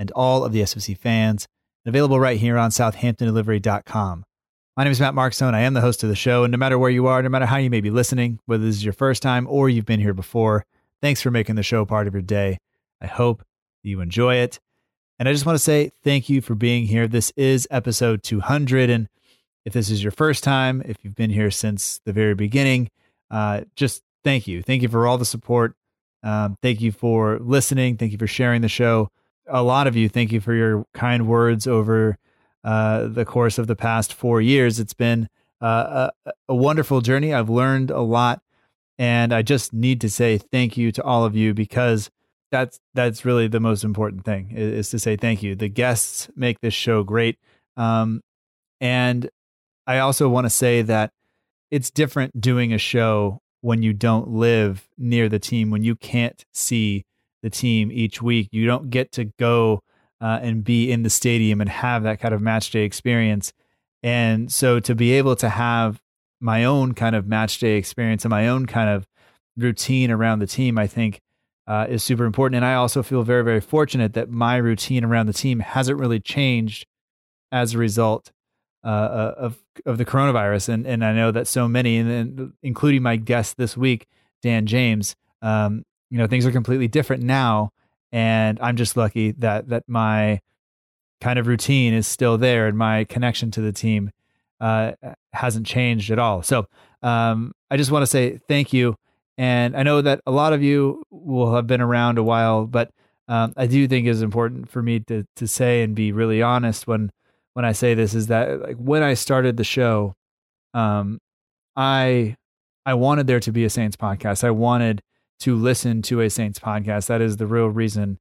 and all of the SFC fans, and available right here on southamptondelivery.com. My name is Matt Markstone. I am the host of the show, and no matter where you are, no matter how you may be listening, whether this is your first time or you've been here before, thanks for making the show part of your day. I hope you enjoy it. And I just want to say thank you for being here. This is episode 200. And if this is your first time, if you've been here since the very beginning, uh, just thank you. Thank you for all the support. Um, thank you for listening. Thank you for sharing the show. A lot of you, thank you for your kind words over uh, the course of the past four years. It's been uh, a, a wonderful journey. I've learned a lot. And I just need to say thank you to all of you because that's that's really the most important thing is, is to say thank you. The guests make this show great, um, and I also want to say that it's different doing a show when you don't live near the team, when you can't see the team each week. You don't get to go uh, and be in the stadium and have that kind of match day experience. And so to be able to have my own kind of match day experience and my own kind of routine around the team, I think uh, is super important. And I also feel very, very fortunate that my routine around the team hasn't really changed as a result uh, of of the coronavirus. And and I know that so many, and, and including my guest this week, Dan James, um, you know, things are completely different now. And I'm just lucky that that my kind of routine is still there, and my connection to the team uh, hasn't changed at all. So um, I just want to say thank you. And I know that a lot of you will have been around a while, but um, I do think it's important for me to to say and be really honest when when I say this is that like when I started the show, um, I I wanted there to be a Saints podcast. I wanted to listen to a Saints podcast. That is the real reason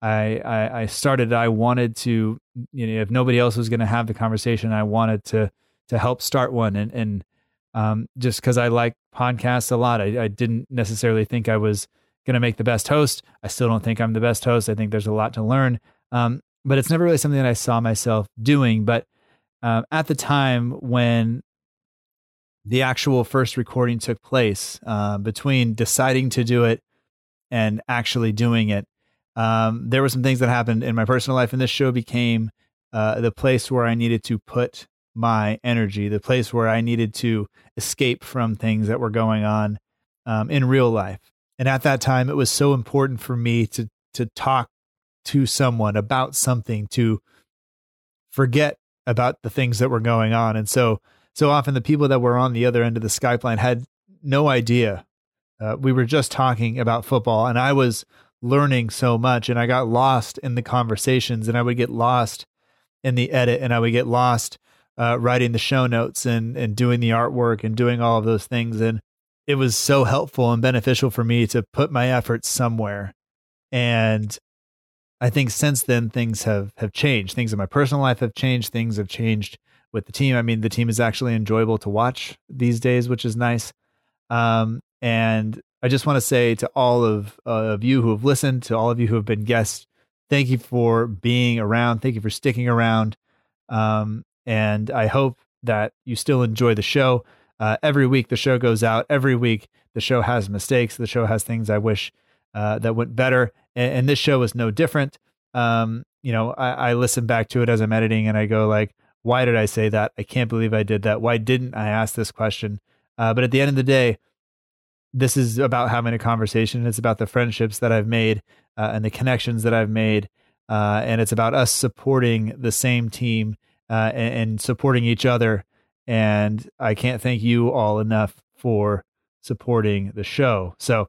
I I, I started. I wanted to you know if nobody else was going to have the conversation, I wanted to to help start one and and um, just because I like podcasts a lot. I, I didn't necessarily think I was going to make the best host. I still don't think I'm the best host. I think there's a lot to learn. Um, but it's never really something that I saw myself doing. But um, at the time when the actual first recording took place, uh, between deciding to do it and actually doing it, um, there were some things that happened in my personal life, and this show became uh, the place where I needed to put my energy, the place where I needed to escape from things that were going on um, in real life. And at that time, it was so important for me to to talk to someone about something, to forget about the things that were going on. And so, so often the people that were on the other end of the Skype line had no idea. Uh, we were just talking about football, and I was learning so much, and I got lost in the conversations, and I would get lost in the edit, and I would get lost uh, writing the show notes and and doing the artwork and doing all of those things. And it was so helpful and beneficial for me to put my efforts somewhere. And I think since then things have have changed. Things in my personal life have changed. Things have changed with the team. I mean, the team is actually enjoyable to watch these days, which is nice. Um, and I just want to say to all of uh, of you who have listened, to all of you who have been guests, thank you for being around. Thank you for sticking around. Um, and I hope that you still enjoy the show. Uh, every week the show goes out. Every week the show has mistakes. The show has things I wish uh, that went better. And, and, this show is no different. Um, you know, I, I listen back to it as I'm editing and I go like, why did I say that? I can't believe I did that. Why didn't I ask this question? Uh, but at the end of the day, this is about having a conversation. It's about the friendships that I've made uh, and the connections that I've made. uh, and it's about us supporting the same team uh, and, and supporting each other. And I can't thank you all enough for supporting the show. So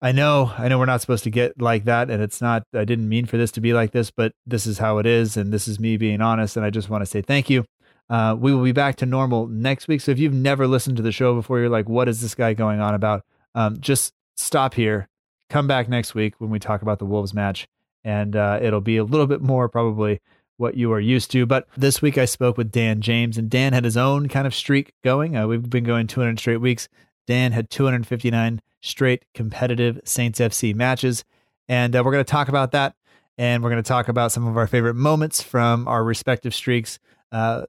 I know, I know we're not supposed to get like that, and it's not. I didn't mean for this to be like this, but this is how it is, and this is me being honest. And I just want to say thank you. Uh, we will be back to normal next week. So if you've never listened to the show before, you're like, "What is this guy going on about?" Um, just stop here, come back next week when we talk about the Wolves match, and uh, it'll be a little bit more probably what you are used to. But this week I spoke with Dan James, and Dan had his own kind of streak going. Uh, we've been going 200 straight weeks. Dan had 259 straight competitive Saints FC matches. And uh, we're going to talk about that. And we're going to talk about some of our favorite moments from our respective streaks. Uh,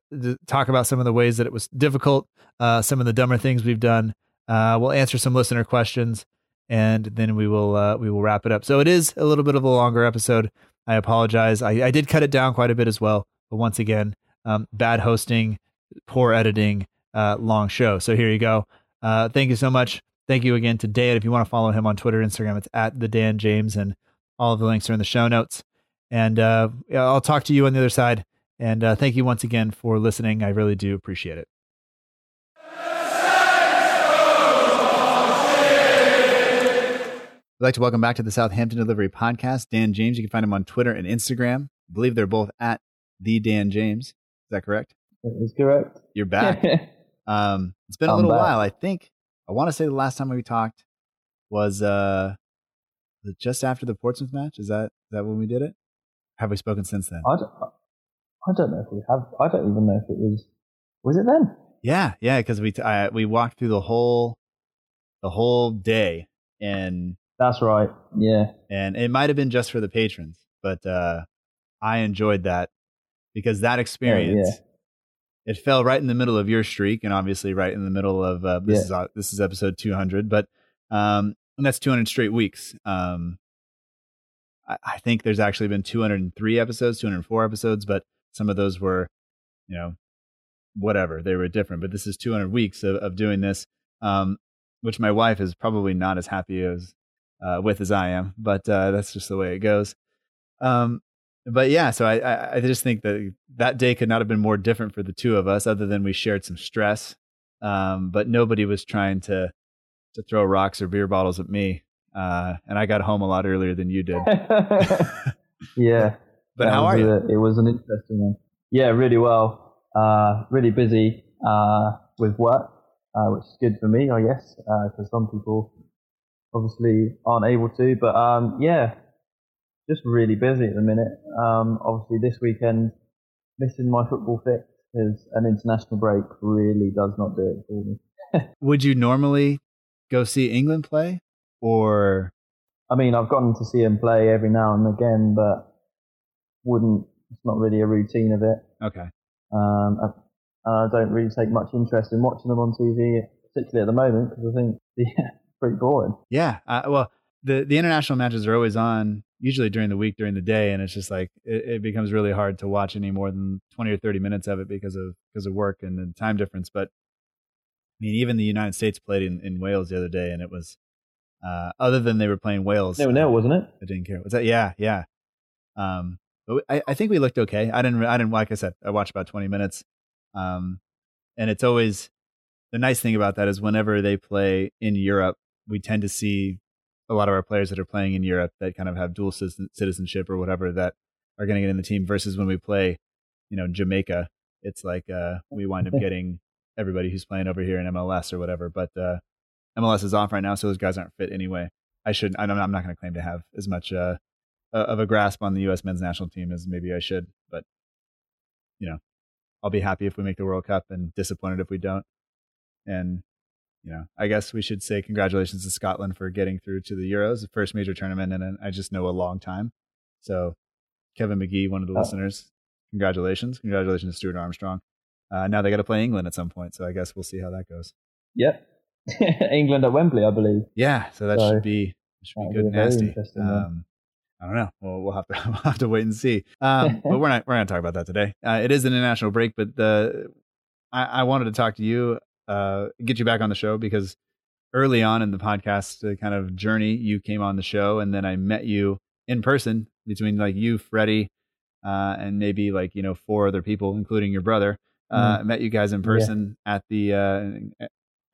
talk about some of the ways that it was difficult, uh, some of the dumber things we've done. Uh, we'll answer some listener questions, and then we will uh, we will wrap it up. So it is a little bit of a longer episode. I apologize. I, I did cut it down quite a bit as well. But once again, um, bad hosting, poor editing, uh, long show. So here you go. Uh, thank you so much. Thank you again to Dan. If you want to follow him on Twitter, Instagram, it's at the Dan James, and all of the links are in the show notes. And uh, I'll talk to you on the other side. And uh, thank you once again for listening. I really do appreciate it. I'd like to welcome back to the Southampton Delivery Podcast, Dan James. You can find him on Twitter and Instagram. I believe they're both at the Dan James. Is that correct? That is correct. You're back. um, it's been a I'm little back. while. I think I want to say the last time we talked was uh just after the Portsmouth match. Is that is that when we did it? Have we spoken since then? I don't, I don't know if we have. I don't even know if it was. Was it then? Yeah, yeah, because we I, we walked through the whole the whole day, and That's right. Yeah. and it might have been just for the patrons, but uh, I enjoyed that because that experience it fell right in the middle of your streak, and obviously right in the middle of uh, this Yeah. is uh, this is episode two hundred, but um, and that's two hundred straight weeks. Um, I, I think there's actually been two hundred and three episodes, two hundred four episodes, but some of those were, you know, whatever they were different. But this is two hundred weeks of, of doing this, um, which my wife is probably not as happy as uh, with as I am, but uh, that's just the way it goes. Um, but yeah, so I, I just think that that day could not have been more different for the two of us, other than we shared some stress. Um, but nobody was trying to to throw rocks or beer bottles at me, uh, and I got home a lot earlier than you did. yeah. But how are you? a- it was an interesting one. Yeah, really well. Uh, really busy uh, with work, uh, which is good for me, I guess, because some people obviously aren't able to. But um, yeah, just really busy at the minute. Um, obviously, this weekend, missing my football fix because an international break really does not do it for me. Would you normally go see England play, or I mean, I've gotten to see him play every now and again, but wouldn't. It's not really a routine of it. okay? Um, and I don't really take much interest in watching them on TV, particularly at the moment, because I think yeah, it's pretty boring. Yeah. Uh, well, the the international matches are always on, usually during the week, during the day, and it's just like it, it becomes really hard to watch any more than twenty or thirty minutes of it because of because of work and the time difference. But I mean, even the United States played in, in Wales the other day, and it was uh, other than they were playing Wales. No, no, wasn't it? I didn't care. Was that? Yeah, yeah. Um, but I, I think we looked okay. I didn't. I didn't. Like I said, I watched about twenty minutes. Um, and it's always the nice thing about that is whenever they play in Europe, we tend to see a lot of our players that are playing in Europe that kind of have dual citizenship or whatever that are going to get in the team. Versus when we play, you know, Jamaica, it's like uh, we wind up getting everybody who's playing over here in MLS or whatever. But uh, MLS is off right now, so those guys aren't fit anyway. I should. I'm not going to claim to have as much uh, of a grasp on the U.S. men's national team as maybe I should, but you know, I'll be happy if we make the World Cup and disappointed if we don't. And you know, I guess we should say congratulations to Scotland for getting through to the Euros, the first major tournament in I just know a long time. So, Kevin McGee, one of the Oh. listeners, congratulations, congratulations to Stuart Armstrong. Uh, now they got to play England at some point, so I guess we'll see how that goes. Yep. England at Wembley, I believe. Yeah, so that So, should be should be good be and nasty. Um, I don't know. Well, we'll have to we'll have to wait and see. Um, but we're not we're not going to talk about that today. Uh, it is an international break, but the I, I wanted to talk to you, uh, get you back on the show because early on in the podcast uh, kind of journey, you came on the show, and then I met you in person between like you, Freddie, uh, and maybe like you know four other people, including your brother. Uh, Met you guys in person at the uh,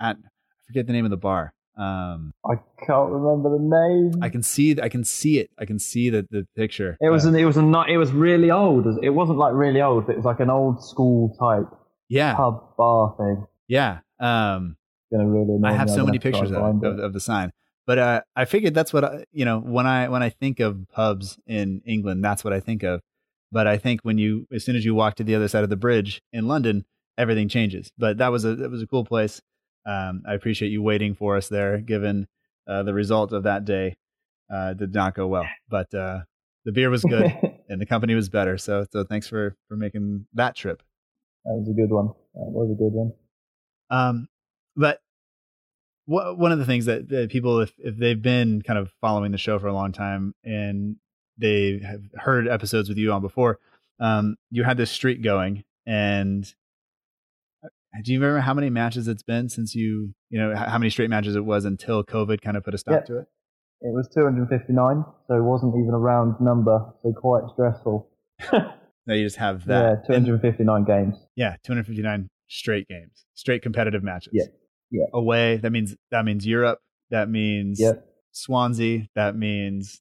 at I forget the name of the bar. Um, I can't remember the name. I can see I can see it. I can see the the picture. It was Uh, an, it was a it was really old. It wasn't like really old, but it was like an old school type yeah pub bar thing. yeah. Um, really. I have so many gonna have to pictures of, and it, find of, of the sign. But uh, I figured that's what I, you know when I when I think of pubs in England, that's what I think of. But I think when you as soon as you walk to the other side of the bridge in London, everything changes. But that was a that was a cool place. Um, I appreciate you waiting for us there, given uh, the result of that day uh, did not go well. But uh, the beer was good and the company was better. So so thanks for for making that trip. That was a good one. That was a good one. Um, but wha- one of the things that, that people, if, if they've been kind of following the show for a long time and they have heard episodes with you on before, um, you had this streak going. And uh, do you remember how many matches it's been since you, you know, how many straight matches it was until COVID kind of put a stop Yeah. to it? It was 259, so it wasn't even a round number, so quite stressful. No, you just have yeah, that. And- 259 games. yeah, 259 straight games, straight competitive matches. Yeah. Yeah. Away. That means, that means Europe. That means Yep. Swansea. That means.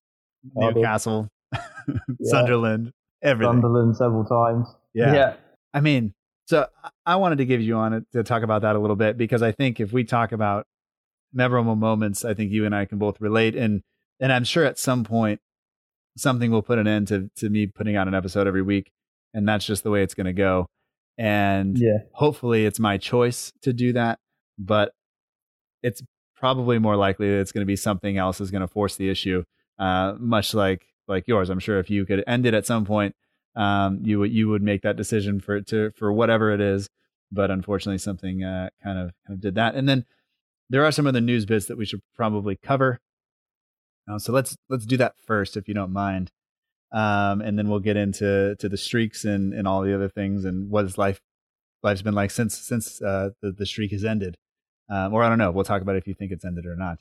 Newcastle, Sunderland, everything. Sunderland several times. Yeah. yeah. I mean, so I- I wanted to give you on it to talk about that a little bit because I think if we talk about memorable moments, I think you and I can both relate, and and I'm sure at some point something will put an end to to me putting out an episode every week, and that's just the way it's going to go. And Yeah. hopefully, it's my choice to do that, but it's probably more likely that it's going to be something else is going to force the issue, uh, much like like yours. I'm sure if you could end it at some point, um, you would you would make that decision for it to for whatever it is. But unfortunately, something uh, kind of kind of did that. And then there are some other news bits that we should probably cover. Uh, so let's let's do that first, if you don't mind, um, and then we'll get into to the streaks and and all the other things and what his life life's been like since since uh, the the streak has ended. Um, or I don't know. We'll talk about if you think it's ended or not.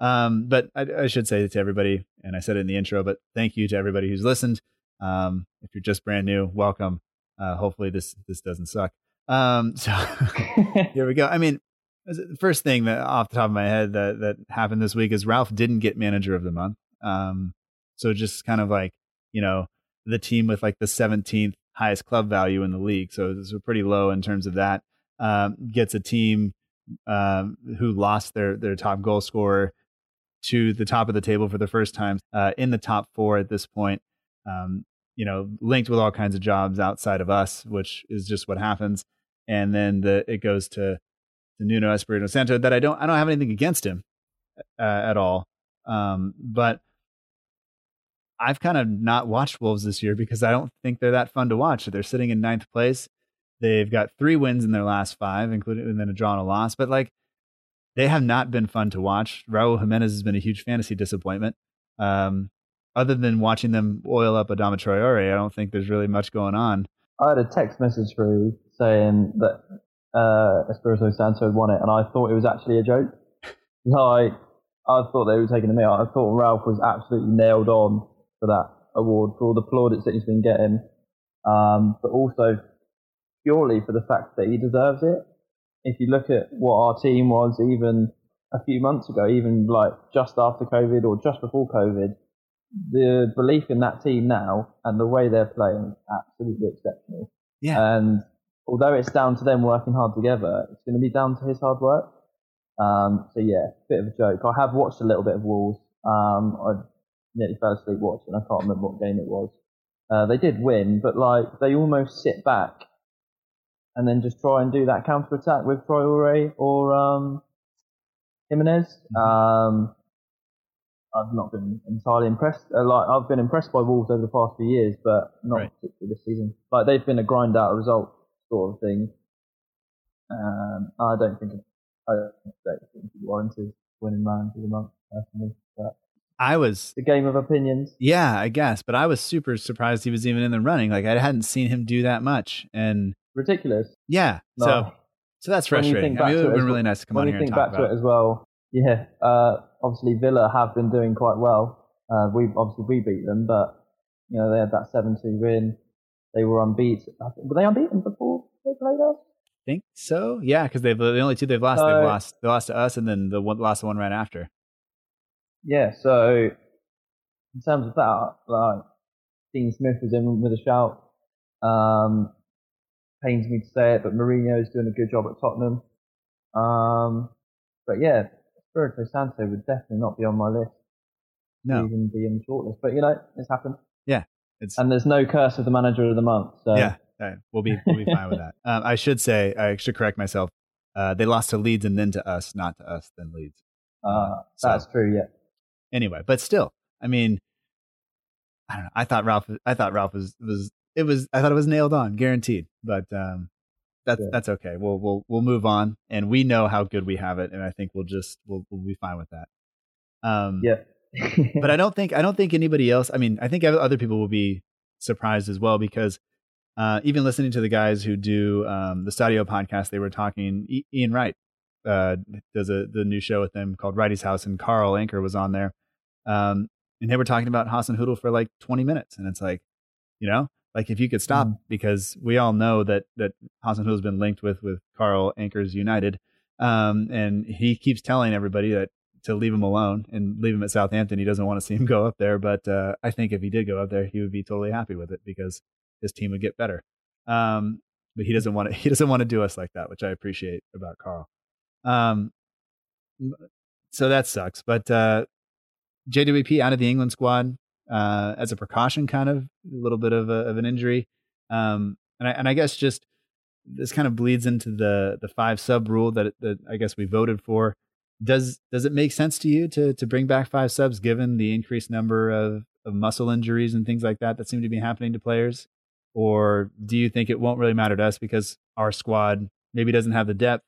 Um, but I, I should say to everybody, and I said it in the intro, but thank you to everybody who's listened. Um, if you're just brand new, welcome. Uh, hopefully this this doesn't suck. Um, so here we go. I mean, the first thing that off the top of my head that that happened this week is Ralph didn't get manager of the month. Um, so just kind of like you know the team with like the 17th highest club value in the league. So it's pretty low in terms of that. Um, gets a team um, who lost their their top goal scorer to the top of the table for the first time uh, in the top four at this point. Um, you know, linked with all kinds of jobs outside of us, which is just what happens. And then the it goes to, to Nuno Espirito Santo that I don't I don't have anything against him uh, at all. Um, but I've kind of not watched Wolves this year because I don't think they're that fun to watch. They're sitting in ninth place. They've got three wins in their last five, including and then a draw and a loss. But like, they have not been fun to watch. Raul Jimenez has been a huge fantasy disappointment. Um, other than watching them oil up Adama Traore, I don't think there's really much going on. I had a text message through saying that uh, Espirito Santo had won it, and I thought it was actually a joke. Like, I thought they were taking the mick. I thought Ralph was absolutely nailed on for that award for all the plaudits that he's been getting, um, but also purely for the fact that he deserves it. If you look at what our team was even a few months ago, even like just after COVID or just before COVID, the belief in that team now and the way they're playing is absolutely exceptional. Yeah. And although it's down to them working hard together, it's going to be down to his hard work. Um, so yeah, bit of a joke. I have watched a little bit of Wolves. Um, I nearly fell asleep watching. I can't remember what game it was. Uh, they did win, but like they almost sit back and then just try and do that counter attack with Traore or um, Jimenez. Um, I've not been entirely impressed. Uh, like I've been impressed by Wolves over the past few years, but not Right. particularly this season. Like they've been a grind out result sort of thing. Um, I don't think I don't think it's warranted winning man of the month personally. But I was the game of opinions. Yeah, I guess. But I was super surprised he was even in the running. Like I hadn't seen him do that much. And Ridiculous. yeah, No. so so that's frustrating. I mean, it would it have as been really nice to come when on you here and think talk back to about it as well, yeah. Uh, obviously Villa have been doing quite well. Uh, we obviously we beat them, but you know they had that seven-two win. They were unbeaten. Were they unbeaten before they played us? think so. Yeah, because they've the only two they've lost. So- they've lost. They lost to us, and then the one lost the one right after. Yeah. So in terms of that, like Dean Smith was in with a shout. Um, pains me to say it, but Mourinho is doing a good job at Tottenham. Um, but yeah, Espirito Santo would definitely not be on my list. No, even be in the shortlist. But you know, it's happened. Yeah, it's And there's no curse of the manager of the month. So yeah. right, We'll be we'll be fine with that. Um, I should say I should correct myself. Uh, they lost to Leeds and then to us, not to us, then Leeds. uh, So- that's true. Yeah. Anyway, but still, I mean, I don't know. I thought Ralph. I thought Ralph was was it was. I thought it was nailed on, guaranteed. But um, that's Yeah. that's okay. We'll we'll we'll move on, and we know how good we have it, and I think we'll just we'll we'll be fine with that. Um, Yeah. but I don't think I don't think anybody else. I mean, I think other people will be surprised as well because uh, even listening to the guys who do um, the Stadio podcast, they were talking. Ian Wright uh, does a the new show with them called Wrighty's House, and Carl Anka was on there, um, and they were talking about Hasenhüttl for like twenty minutes, and it's like, you know, like if you could stop Mhm. because we all know that that Hasenhüttl's been linked with with Carl Anka's United, um, and he keeps telling everybody that to leave him alone and leave him at Southampton. He doesn't want to see him go up there, but uh, I think if he did go up there, he would be totally happy with it because his team would get better. Um, but he doesn't want to. He doesn't want to do us like that, which I appreciate about Carl. Um, so that sucks. But uh, JWP out of the England squad uh, as a precaution, kind of a little bit of, a, of an injury. Um, and I and I guess just this kind of bleeds into the the five sub rule that that I guess we voted for. Does does it make sense to you to to bring back five subs given the increased number of, of muscle injuries and things like that that seem to be happening to players? Or do you think it won't really matter to us because our squad maybe doesn't have the depth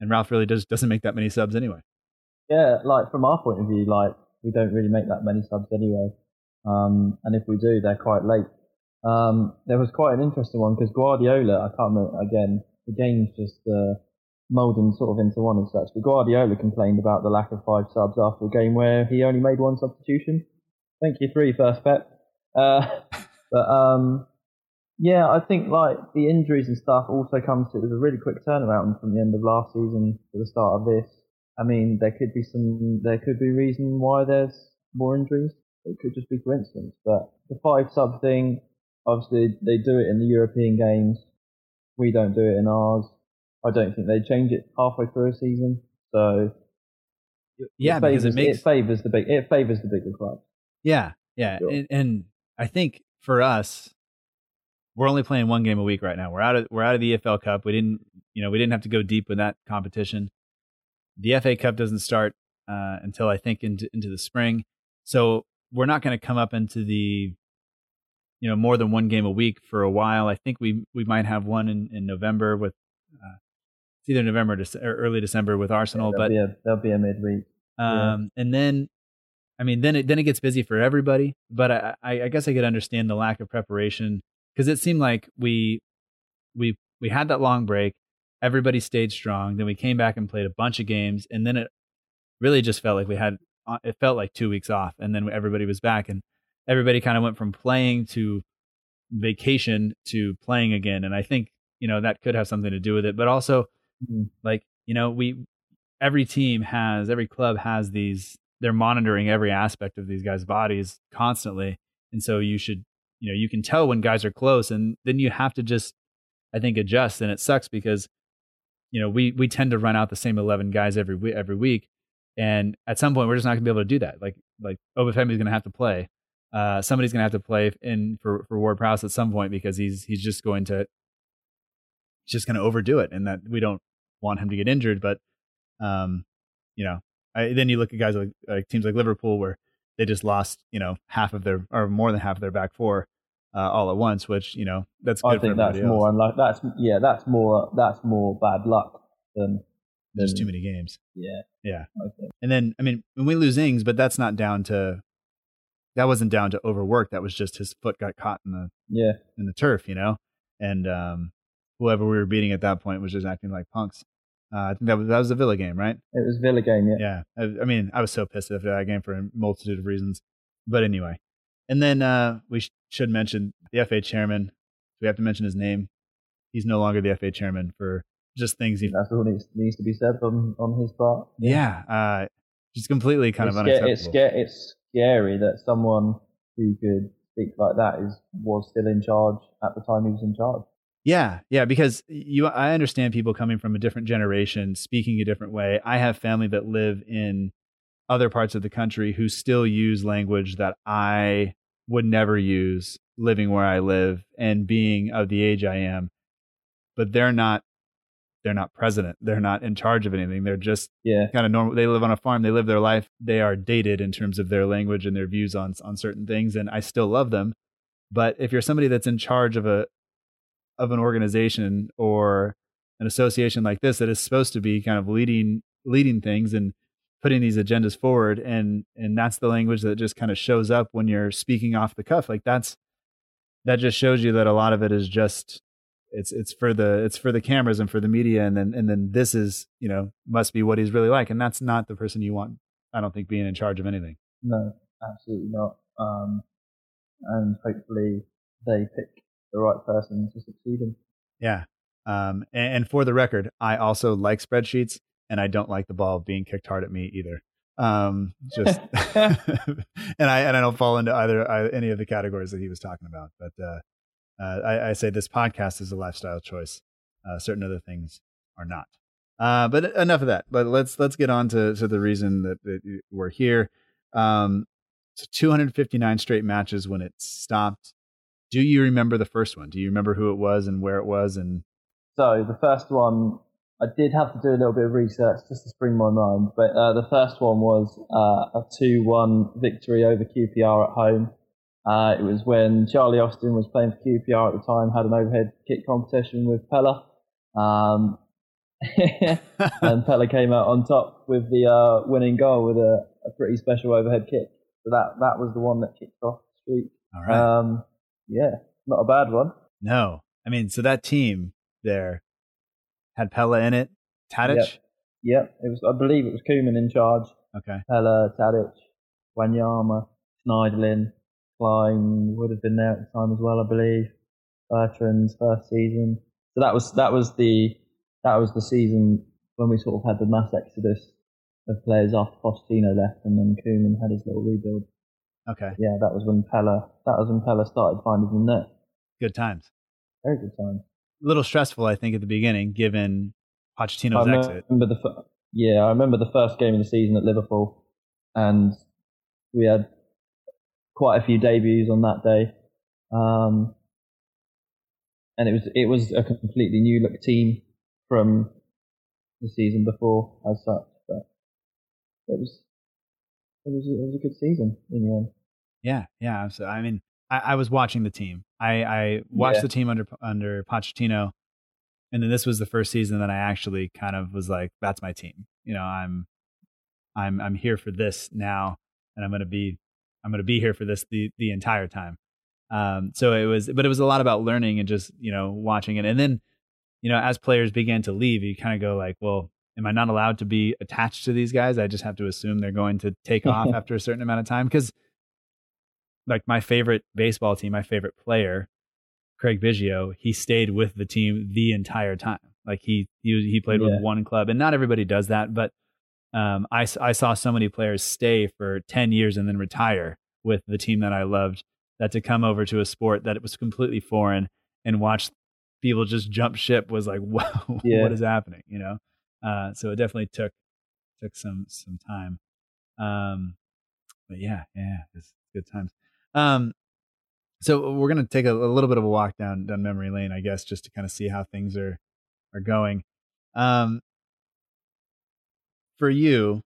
and Ralph really does doesn't make that many subs anyway? Yeah, like from our point of view, like we don't really make that many subs anyway. Um, and if we do, they're quite late. Um, there was quite an interesting one because Guardiola, I can't remember, again, the game's just uh, moulding sort of into one and such. But Guardiola complained about the lack of five subs after a game where he only made one substitution. Thank you, three first bet. Uh, but um, yeah, I think like the injuries and stuff also comes to it was a really quick turnaround from the end of last season to the start of this. I mean, there could be some, there could be reason why there's more injuries. It could just be coincidence. But the five sub thing, obviously they do it in the European games. We don't do it in ours. I don't think they change it halfway through a season. So Yeah, it because favors, it makes it favors the big, it favors the bigger clubs. Yeah, yeah, Sure. and, and I think for us, we're only playing one game a week right now. We're out of we're out of the EFL Cup. We didn't, you know, we didn't have to go deep with that competition. The FA Cup doesn't start uh, until I think into into the spring, so we're not going to come up into the, you know, more than one game a week for a while. I think we we might have one in, in November with, uh, it's either November or, Dece- or early December with Arsenal, there'll but be a, there'll be a midweek. Yeah. um, and then, I mean, then it then it gets busy for everybody. But I, I, I guess I could understand the lack of preparation because it seemed like we we we had that long break. Everybody stayed strong. Then we came back and played a bunch of games, and then it really just felt like we had uh, it felt like two weeks off, and then everybody was back, and everybody kind of went from playing to vacation to playing again. And I think you know that could have something to do with it, but also Mhm. like you know we every team has every club has these they're monitoring every aspect of these guys bodies constantly and so you should you know you can tell when guys are close and then you have to just i think adjust and it sucks because you know we we tend to run out the same 11 guys every every week and at some point we're just not going to be able to do that. Like like Obafemi's going to have to play. Uh somebody's going to have to play in for for Ward Prowse at some point because he's he's just going to just to overdo it and that we don't want him to get injured but um you know I, then you look at guys like, like teams like Liverpool where they just lost you know half of their or more than half of their back four uh, all at once which you know that's good I for think that's everybody more else. unlike that's yeah that's more that's more bad luck than, than just too many games. Yeah. Yeah. Think. and then I mean when we lose Ings but that's not down to that wasn't down to overwork that was just his foot got caught in the yeah. in the turf you know? And um whoever we were beating at that point was just acting like punks uh, I think that was that was the Villa game right it was Villa game yeah Yeah, I, I mean, I was so pissed after that game for a multitude of reasons. but anyway, and then uh, we sh- should mention the FA chairman. We have to mention his name. He's no longer the FA chairman for just things he. That's all needs needs to be said on on his part. Yeah, uh, just completely kind it's of unacceptable. it's, sca- it's scary that someone who could speak like that is was still in charge at the time he was in charge. Yeah, yeah, because you I understand people coming from a different generation speaking a different way. I have family that live in other parts of the country who still use language that I would never use living where I live and being of the age I am. But they're not they're not president. They're not in charge of anything. They're just Yeah, kind of normal. They live on a farm. They live their life. They are dated in terms of their language and their views on on certain things. And I still love them. But if you're somebody that's in charge of a of an organization or an association like this that is supposed to be kind of leading leading things and putting these agendas forward, and and that's the language that just kind of shows up when you're speaking off the cuff. Like that's that just shows you that a lot of it is just it's it's for the it's for the cameras and for the media and then and then this is you know must be what he's really like and that's not the person you want i don't think being in charge of anything no, absolutely not. Um, and hopefully they pick the right person to succeed him. yeah um and, and for the record i also like spreadsheets and i don't like the ball being kicked hard at me either. Um just and i and i don't fall into either, either any of the categories that he was talking about but uh, uh I, I say this podcast is a lifestyle choice. Uh certain other things are not. Uh but enough of that. But let's let's get on to to the reason that, that we're here. Um so 259 straight matches when it stopped do you remember the first one do you remember who it was and where it was and So the first one, I did have to do a little bit of research just to spring my mind, but uh, the first one was uh, a 2-1 victory over QPR at home. Uh, it was when Charlie Austin was playing for QPR at the time, had an overhead kick competition with Pellè. Um, and Pellè came out on top with the uh, winning goal with a, a pretty special overhead kick. So that, that was the one that kicked off the streak. all right Um, yeah, not a bad one. no i mean so that team there had pellè in it tadic Yep. Yep, it was. I believe it was Koeman in charge. okay Pellè, Tadic, Wanyama, Schneiderlin, Klein would have been there at the time as well, I believe. Bertrand's first season. So that was that was the that was the season when we sort of had the mass exodus of players after Pochettino left, and then Koeman had his little rebuild. Okay Yeah, that was when Pellè that was when Pellè started finding the net. good times Very good times. a little stressful i think at the beginning given I pochettino's exit remember the yeah, I remember the first game of the season at Liverpool, and we had quite a few debuts on that day, um, and it was it was a completely new look team from the season before as such, but it was it was it was a good season in the end. Yeah, yeah. So I mean, I, I was watching the team. I, I watched Yeah. the team under under Pochettino, and then this was the first season that I actually kind of was like, "That's my team." You know, I'm, I'm, I'm here for this now, and I'm gonna be, I'm gonna be here for this the the entire time. Um, so it was, but it was a lot about learning and just you know watching it, and then, you know, as players began to leave, you kind of go like, "Well, am I not allowed to be attached to these guys? I just have to assume they're going to take off after a certain amount of time because." like my favorite baseball team, my favorite player, Craig Biggio, he stayed with the team the entire time. Like he he he played Yeah. with one club, and not everybody does that. But um, I I saw so many players stay for ten years and then retire with the team that I loved. That to come over to a sport that it was completely foreign and watch people just jump ship was like, wow, Yeah. what is happening? You know. Uh, so it definitely took took some some time. Um, but yeah, yeah, it's good times. Um, so we're gonna take a, a little bit of a walk down down memory lane, I guess, just to kind of see how things are are going. Um, for you,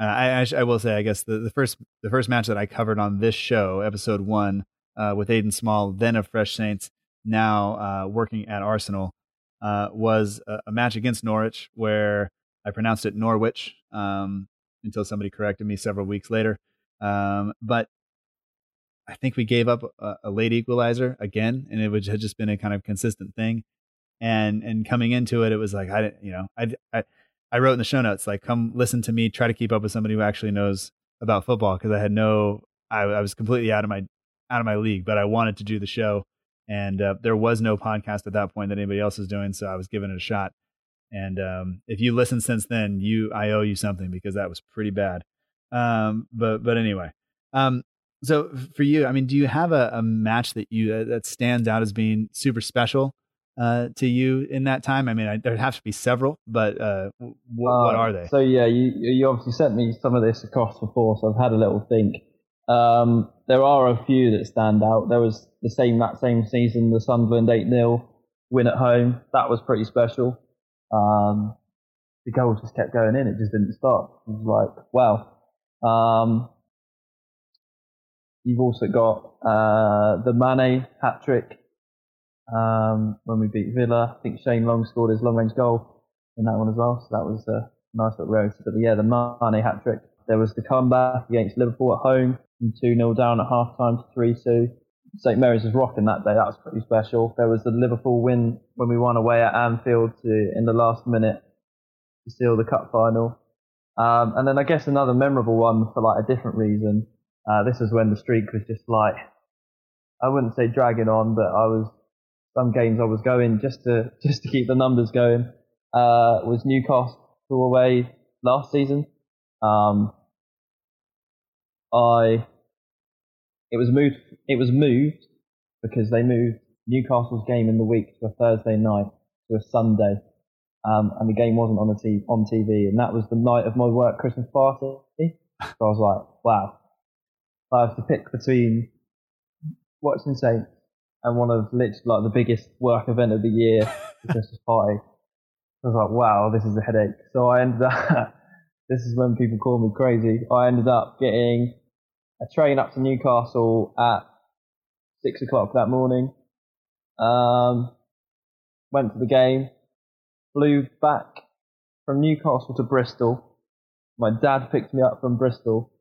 uh, I, I I will say, I guess the, the first the first match that I covered on this show, episode one, uh, with Aiden Small, then of Fresh Saints, now uh, working at Arsenal, uh, was a, a match against Norwich where I pronounced it Norwich um, until somebody corrected me several weeks later. Um, but I think we gave up a, a late equalizer again, and it had just been a kind of consistent thing. And and coming into it, it was like I didn't, you know, I I I wrote in the show notes like, come listen to me, try to keep up with somebody who actually knows about football because I had no I, I was completely out of my out of my league, but I wanted to do the show, and uh, there was no podcast at that point that anybody else was doing, so I was giving it a shot. And um, if you listen since then, you I owe you something because that was pretty bad. Um, but but anyway, um, so for you, I mean, do you have a, a match that you uh, that stands out as being super special uh, to you in that time? I mean, I, there have to be several, but uh, w- what Uh, are they? So yeah, you you obviously sent me some of this across before, so I've had a little think. Um, there are a few that stand out. There was the same that same season, the Sunderland eight 0 win at home. That was pretty special. Um, the goals just kept going in; it just didn't stop. It was like wow. Um, you've also got uh, the Mane hat trick um, when we beat Villa. I think Shane Long scored his long range goal in that one as well. So that was a nice little roast. But yeah, the Mane hat trick. There was the comeback against Liverpool at home from 2 0 down at half time to 3 2. St Mary's was rocking that day. That was pretty special. There was the Liverpool win when we won away at Anfield to, in the last minute to seal the cup final. Um, and then I guess another memorable one for like a different reason. Uh, this is when the streak was just like, I wouldn't say dragging on, but I was some games I was going just to just to keep the numbers going. Uh, was Newcastle away last season. Um, I it was moved it was moved because they moved Newcastle's game in the week to a Thursday night to a Sunday, um, and the game wasn't on the t- on TV, and that was the night of my work Christmas party. So I was like, wow, I have to pick between watching Saints and one of literally like the biggest work event of the year, the Christmas party. I was like, wow, this is a headache. So I ended up, this is when people call me crazy. I ended up getting a train up to Newcastle at six o'clock that morning. Um, went to the game, flew back from Newcastle to Bristol. My dad picked me up from Bristol,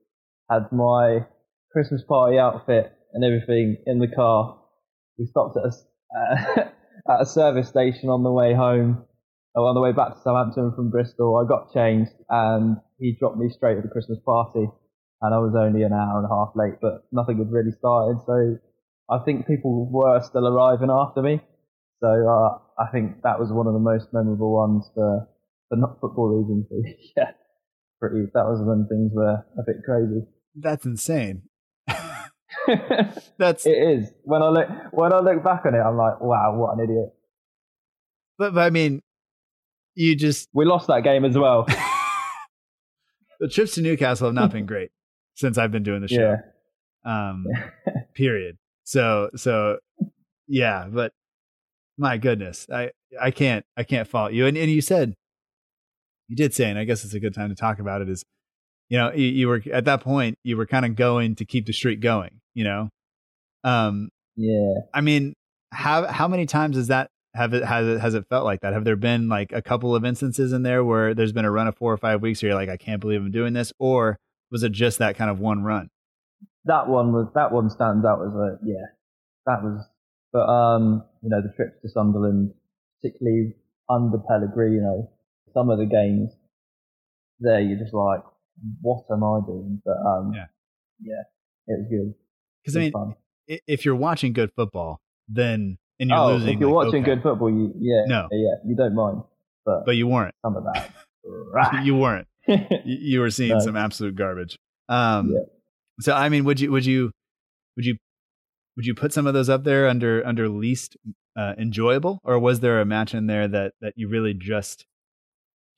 had my Christmas party outfit and everything in the car. We stopped at a, at a service station on the way home, or on the way back to Southampton from Bristol. I got changed and he dropped me straight to the Christmas party. And I was only an hour and a half late, but nothing had really started. So I think people were still arriving after me. So uh, I think that was one of the most memorable ones for, for not football reasons. yeah, pretty. That was when things were a bit crazy. That's insane. That's It is. When I look when I look back on it, I'm like, wow, what an idiot. but, but I mean, you just We lost that game as well. the trips to Newcastle have not been great since I've been doing the show. yeah. Um, period. So so yeah, but my goodness, I I can't I can't fault you. And and you said you did say, and I guess it's a good time to talk about it. Is you know you, you were at that point you were kind of going to keep the streak going. You know, um, Yeah. I mean, how how many times has that have it has it has it felt like that? Have there been like a couple of instances in there where there's been a run of four or five weeks where you're like, I can't believe I'm doing this, or was it just that kind of one run? That one was that one stands out as a yeah. That was but um, you know, the trips to Sunderland, particularly under Pellegrino, some of the games there you're just like, What am I doing? But um Yeah. yeah, it was good. Because I mean, fun. if you're watching good football, then and you're oh, losing, if you're like, watching okay. good football, you yeah, No. yeah, you don't mind. But, but you weren't. some of that. right. You weren't. You, were seeing some absolute garbage. Um, Yeah. So I mean, would you would you would you would you put some of those up there under under least uh, enjoyable, or was there a match in there that that you really just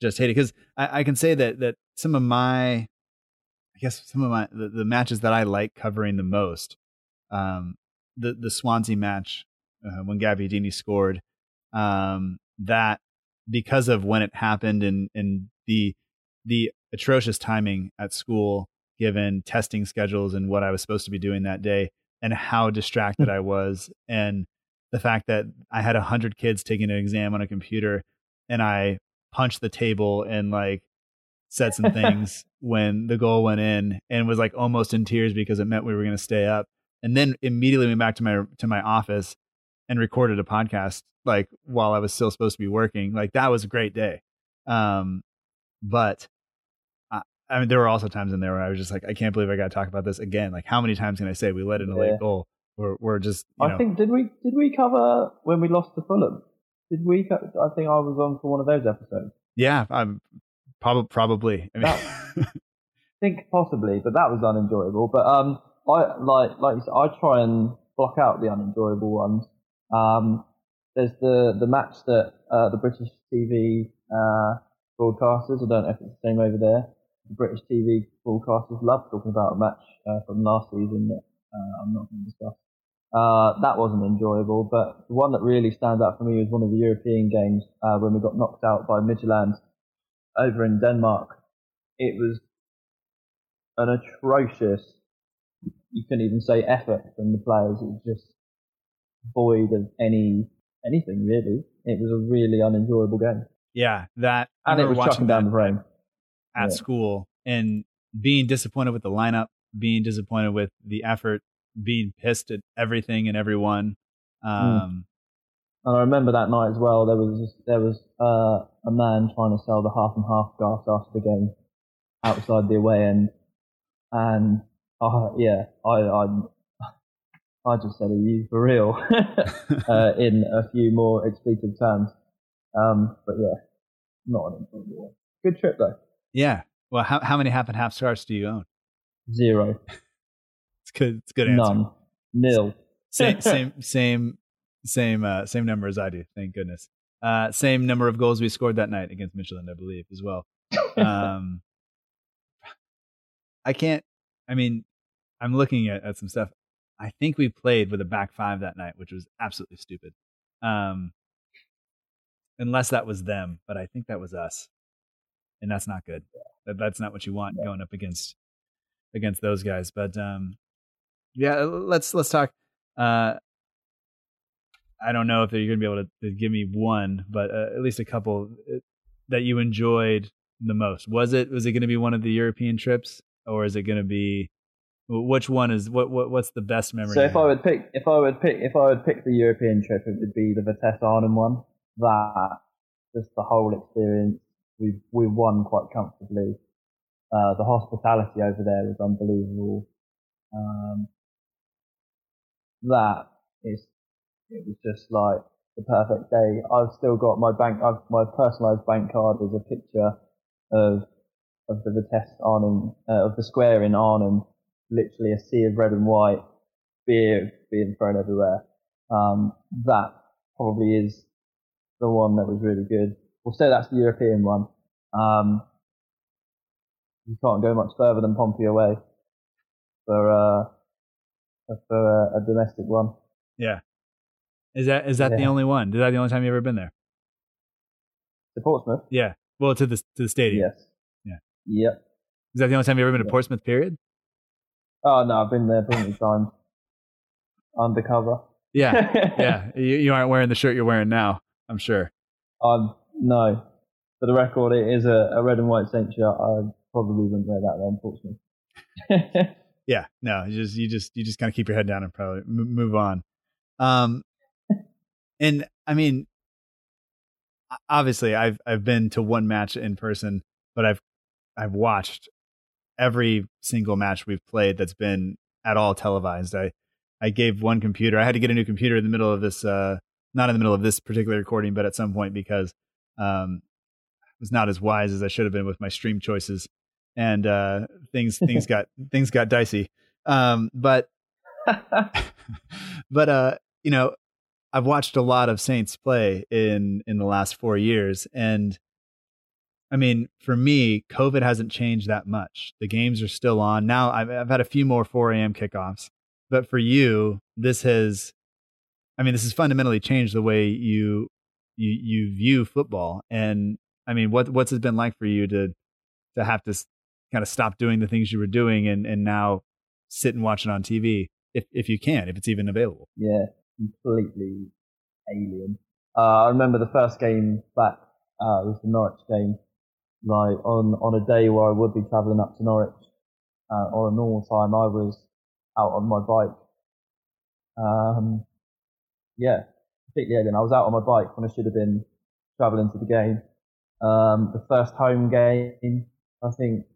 just hated? Because I, I can say that that some of my I guess some of my the, the matches that I like covering the most, um, the the Swansea match uh, when Gabbiadini scored, um, that because of when it happened and and the the atrocious timing at school given testing schedules and what I was supposed to be doing that day and how distracted I was and the fact that I had a hundred kids taking an exam on a computer and I punched the table and like said some things when the goal went in and was like almost in tears because it meant we were going to stay up and then immediately went back to my to my office and recorded a podcast like while I was still supposed to be working like that was a great day. Um but I, I mean, there were also times in there where I was just like, I can't believe I got to talk about this again. Like, how many times can I say we let in a Yeah. late goal? We're, we're just, you I know, think did we did we cover when we lost to Fulham? Did we? Co- I think I was on for one of those episodes. yeah, I'm probably, probably. I mean, think possibly, but that was unenjoyable. But um, I like like you said, I try and block out the unenjoyable ones. Um, there's the the match that uh, the British TV uh, broadcasters. I don't know if it's the same over there. The British TV broadcasters love talking about a match uh, from last season that uh, I'm not going to discuss. Uh, that wasn't enjoyable, but the one that really stands out for me was one of the European games uh, when we got knocked out by Midtjylland over in Denmark. It was an atrocious, you couldn't even say effort from the players. It was just void of any anything really. It was a really unenjoyable game, yeah, that, I remember was watching down that the rain. at Yeah. school and being disappointed with the lineup, being disappointed with the effort, being pissed at everything and everyone. Hmm. Um, And I remember that night as well. There was there was uh, a man trying to sell the half and half gas after the game outside the away end, and uh, yeah, I I I just said, "Are you for real?" uh, in a few more expletive terms. Um, but yeah, not an enjoyable one. Good trip though. yeah. Well, how, how many half and half stars do you own? Zero, It's good. It's a good answer. none, nil. Same, same, same, same, uh, same number as I do. Thank goodness. Uh, same number of goals we scored that night against Michelin, I believe, as well. Um, I can't. I mean, I'm looking at, at some stuff. I think we played with a back five that night, which was absolutely stupid. Um, unless that was them, but I think that was us, and that's not good. That, that's not what you want going up against against those guys. But um, yeah, let's let's talk. Uh, I don't know if you're going to be able to, to give me one, but uh, at least a couple uh, that you enjoyed the most. Was it was it going to be one of the European trips, or is it going to be which one is what what what's the best memory? So if I would pick, if I would pick, if I would pick the European trip, it would be the Vitesse Arnhem one. That just the whole experience. We we won quite comfortably. Uh, the hospitality over there was unbelievable. Um, that is, it was just like the perfect day. I've still got my bank, I've, my personalised bank card is a picture of of the Vitesse Arnhem, uh, of the square in Arnhem, literally a sea of red and white, beer being thrown everywhere. Um, that probably is the one that was really good. We'll say that's the European one. Um, you can't go much further than Pompey away for uh, for a, a domestic one. yeah, is that is that the only one? Is that the only time you've ever been there? To Portsmouth? Yeah, well, to the to the stadium. Yes. Yeah. Yep. Is that the only time you've ever been to Yeah. Portsmouth? Period. Oh no, I've been there plenty of times. Undercover. Yeah, yeah. You, you aren't wearing the shirt you're wearing now. I'm sure. Um, no. For the record, it is a, a red and white shirt. I probably wouldn't wear that Portsmouth. Yeah, no, you just you just you just kind of keep your head down and probably m- move on. Um, and I mean, obviously, I've I've been to one match in person, but I've I've watched every single match we've played that's been at all televised. I I gave one computer. I had to get a new computer in the middle of this, uh, not in the middle of this particular recording, but at some point because um, I was not as wise as I should have been with my stream choices, and uh, things things got things got dicey. Um, but but uh, you know, I've watched a lot of Saints play in in the last four years, and I mean, for me, COVID hasn't changed that much. The games are still on now. I've I've had a few more 4 a.m. kickoffs, but for you, this has, I mean, this has fundamentally changed the way you you you view football. And I mean, what what's it been like for you to to have to kind of stop doing the things you were doing and and now sit and watch it on TV if if you can, if it's even available. yeah, completely alien. Uh, I remember the first game back, uh, it was the Norwich game. Like on, on a day where I would be travelling up to Norwich, uh, on a normal time, I was out on my bike. Um, yeah, particularly alien. I was out on my bike when I should have been travelling to the game. Um, the first home game, I think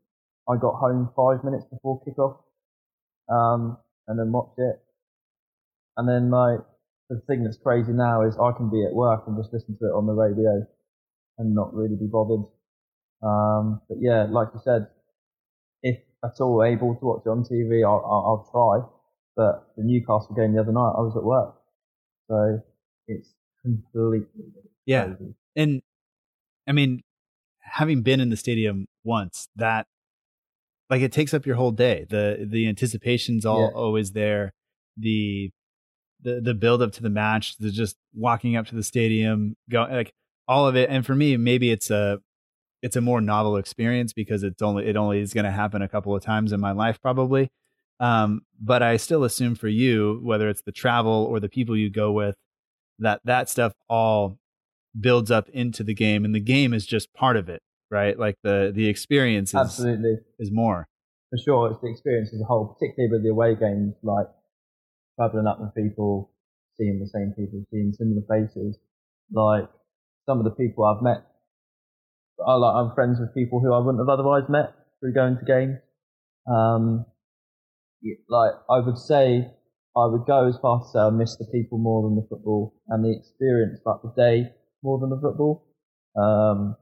I got home five minutes before kickoff, um, and then watched it. And then like the thing that's crazy now is I can be at work and just listen to it on the radio and not really be bothered. Um, but yeah, like you said, if at all able to watch it on TV, I'll, I'll, I'll try. But the Newcastle game the other night, I was at work, so it's completely Yeah. crazy. And I mean, having been in the stadium once, that like it takes up your whole day. The the anticipation's all Yeah. always there. The the the build up to the match, the just walking up to the stadium, going like all of it. And for me, maybe it's a it's a more novel experience because it's only it only is going to happen a couple of times in my life probably. Um, but I still assume for you, whether it's the travel or the people you go with, that that stuff all builds up into the game, and the game is just part of it, right? Like the the experience is Absolutely. is more. for sure, it's the experience as a whole, particularly with the away games, like traveling up with people, seeing the same people, seeing similar faces. Like some of the people I've met, I like I'm friends with people who I wouldn't have otherwise met through going to games. Um, like I would say, I would go as far to say I miss the people more than the football and the experience, like the day more than the football. Um,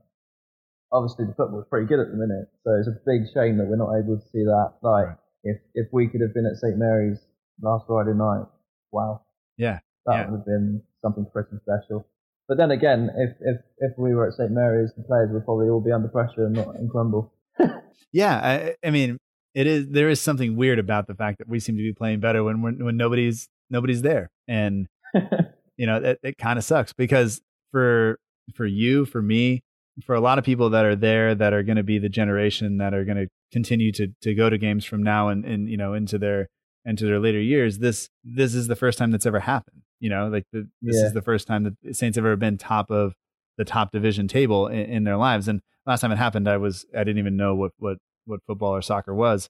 obviously the football is pretty good at the minute, so it's a big shame that we're not able to see that. Like, Right. if if we could have been at St Mary's last Friday night, wow, Yeah, that Yeah. would have been something pretty special. But then again, if if if we were at St Mary's, the players would probably all be under pressure and not and crumble. yeah. I, I mean, it is there is something weird about the fact that we seem to be playing better when when, nobody's nobody's there, and you know it, it kind of sucks because for for you, for me, for a lot of people that are there that are going to be the generation that are going to continue to to go to games from now and and you know into their into their later years. This this is the first time that's ever happened. You know, like the, this Yeah. is the first time that the Saints have ever been top of the top division table in, in their lives. And last time it happened, I was I didn't even know what what what football or soccer was,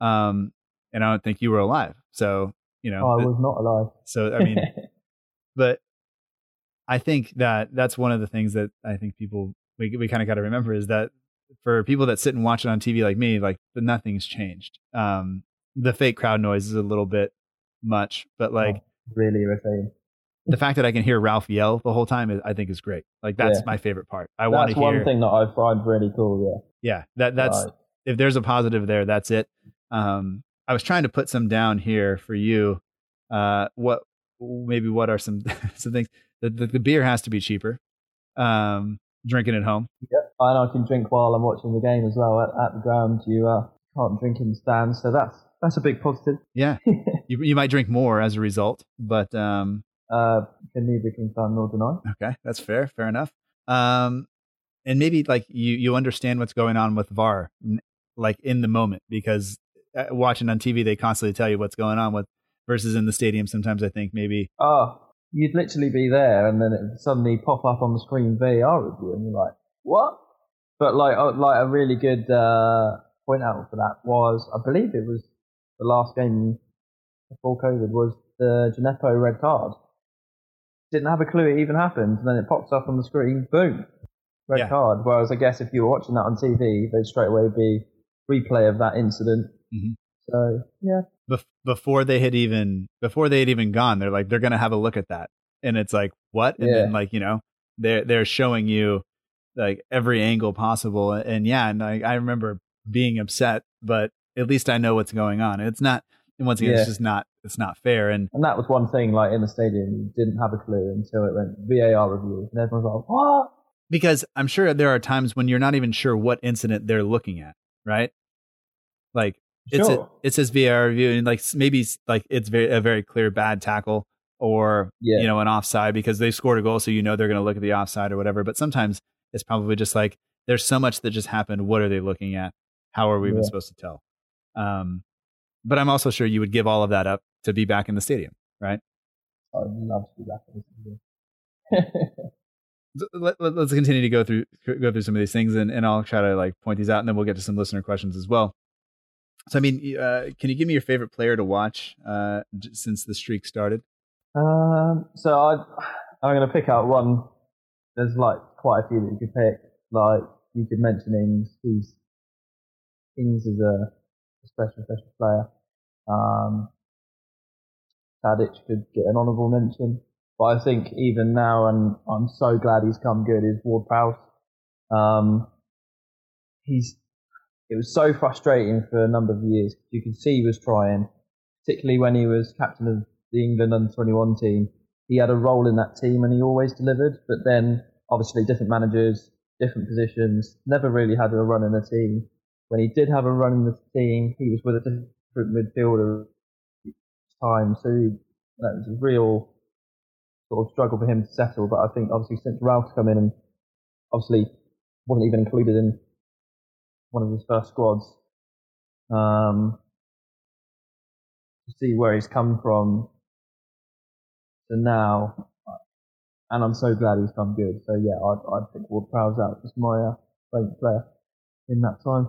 um, and I don't think you were alive. So you know, Oh, I was not alive. so I mean, but I think that that's one of the things that I think people we we kind of got to remember is that for people that sit and watch it on TV like me, like nothing's changed. Um, the fake crowd noise is a little bit much, but like really irritating. the fact that I can hear Ralph yell the whole time, is, I think is great. Like that's Yeah. my favorite part. I want to hear. one thing that I find really cool. Yeah, Yeah. that that's Like, if there's a positive there, that's it. Um, I was trying to put some down here for you. Uh, what maybe what are some some things? The, the the beer has to be cheaper. Um, drinking at home. and I can drink while I'm watching the game as well at, at the ground. You uh, can't drink in the stands, so that's that's a big positive. Yeah, you you might drink more as a result, but um, Uh, can neither confirm nor deny. okay, that's fair. Fair enough. Um, and maybe like you you understand what's going on with VAR, like in the moment, because uh, watching on TV they constantly tell you what's going on with versus in the stadium. Sometimes I think maybe Oh, you'd literally be there, and then it would suddenly pop up on the screen VAR review, and you're like, "What?" But like, uh, like a really good uh, point out for that was, I believe it was the last game before COVID was the Djenepo red card. Didn't have a clue it even happened, and then it pops up on the screen, boom, red Yeah. card. Whereas I guess if you were watching that on TV, they'd straight away be replay of that incident. Mhm. So yeah, bef- before they had even before they had even gone they're like they're gonna have a look at that. And it's like what? And then like you know they're they're showing you like every angle possible. And yeah and I, I remember being upset but at least i know what's going on. It's not and once again Yeah. it's just not it's not fair. And And that was one thing, like in the stadium, you didn't have a clue until it went VAR review, and everyone's like, "What?" because i'm sure there are times when you're not even sure what incident they're looking at right like it's a, Sure. it says VAR review and like maybe like it's very a very clear bad tackle or Yeah. you know an offside because they scored a goal so you know they're going to look at the offside or whatever but sometimes it's probably just like there's so much that just happened what are they looking at how are we even supposed to tell um but I'm also sure you would give all of that up to be back in the stadium right I'd love to be back in this again. Let, us continue to go through go through some of these things and, and I'll try to like point these out and then we'll get to some listener questions as well so I mean uh, can you give me your favorite player to watch uh, since the streak started um, so I, I'm going to pick out one. There's like quite a few that you could pick. Like you could mention names. Who's Ings is a, a special, special player. Um, Tadic could get an honourable mention, but I think even now, and I'm so glad he's come good, is Ward Prowse. Um, he's it was so frustrating for a number of years. You could see he was trying, particularly when he was captain of the England under 21 team. He had a role in that team and he always delivered, but then obviously different managers, different positions, never really had a run in the team. When he did have a run in the team, he was with a different midfielder time, so that was a real sort of struggle for him to settle. But I think obviously since Ralph's come in and obviously wasn't even included in one of his first squads, um, to see where he's come from to now, and I'm so glad he's come good. So yeah, I'd, I'd pick Ward Prowse out as my uh, favourite player in that time.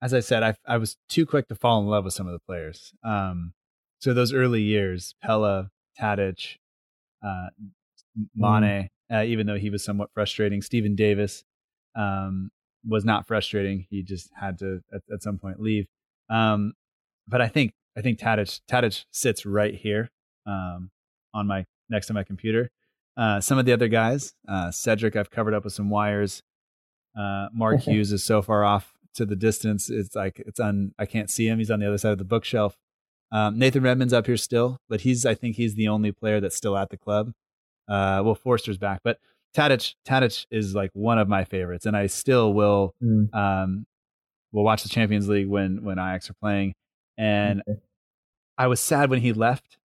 As I said, I, I was too quick to fall in love with some of the players. Um, so those early years, Pellè, Tadic, uh, Mane, mm. uh, even though he was somewhat frustrating, Steven Davis um, was not frustrating. He just had to at, at some point leave. Um, but I think I think Tadic Tadic sits right here um, on my next to my computer. Uh, some of the other guys, uh, Cedric, I've covered up with some wires. Uh, Mark Hughes is so far off to the distance. It's like it's on. I can't see him. He's on the other side of the bookshelf. Um, Nathan Redmond's up here still, but he's. I think he's the only player that's still at the club. Uh, well, Forster's back, but Tadic Tadic is like one of my favorites, and I still will. Mm. Um, will watch the Champions League when when Ajax are playing, and okay. I was sad when he left,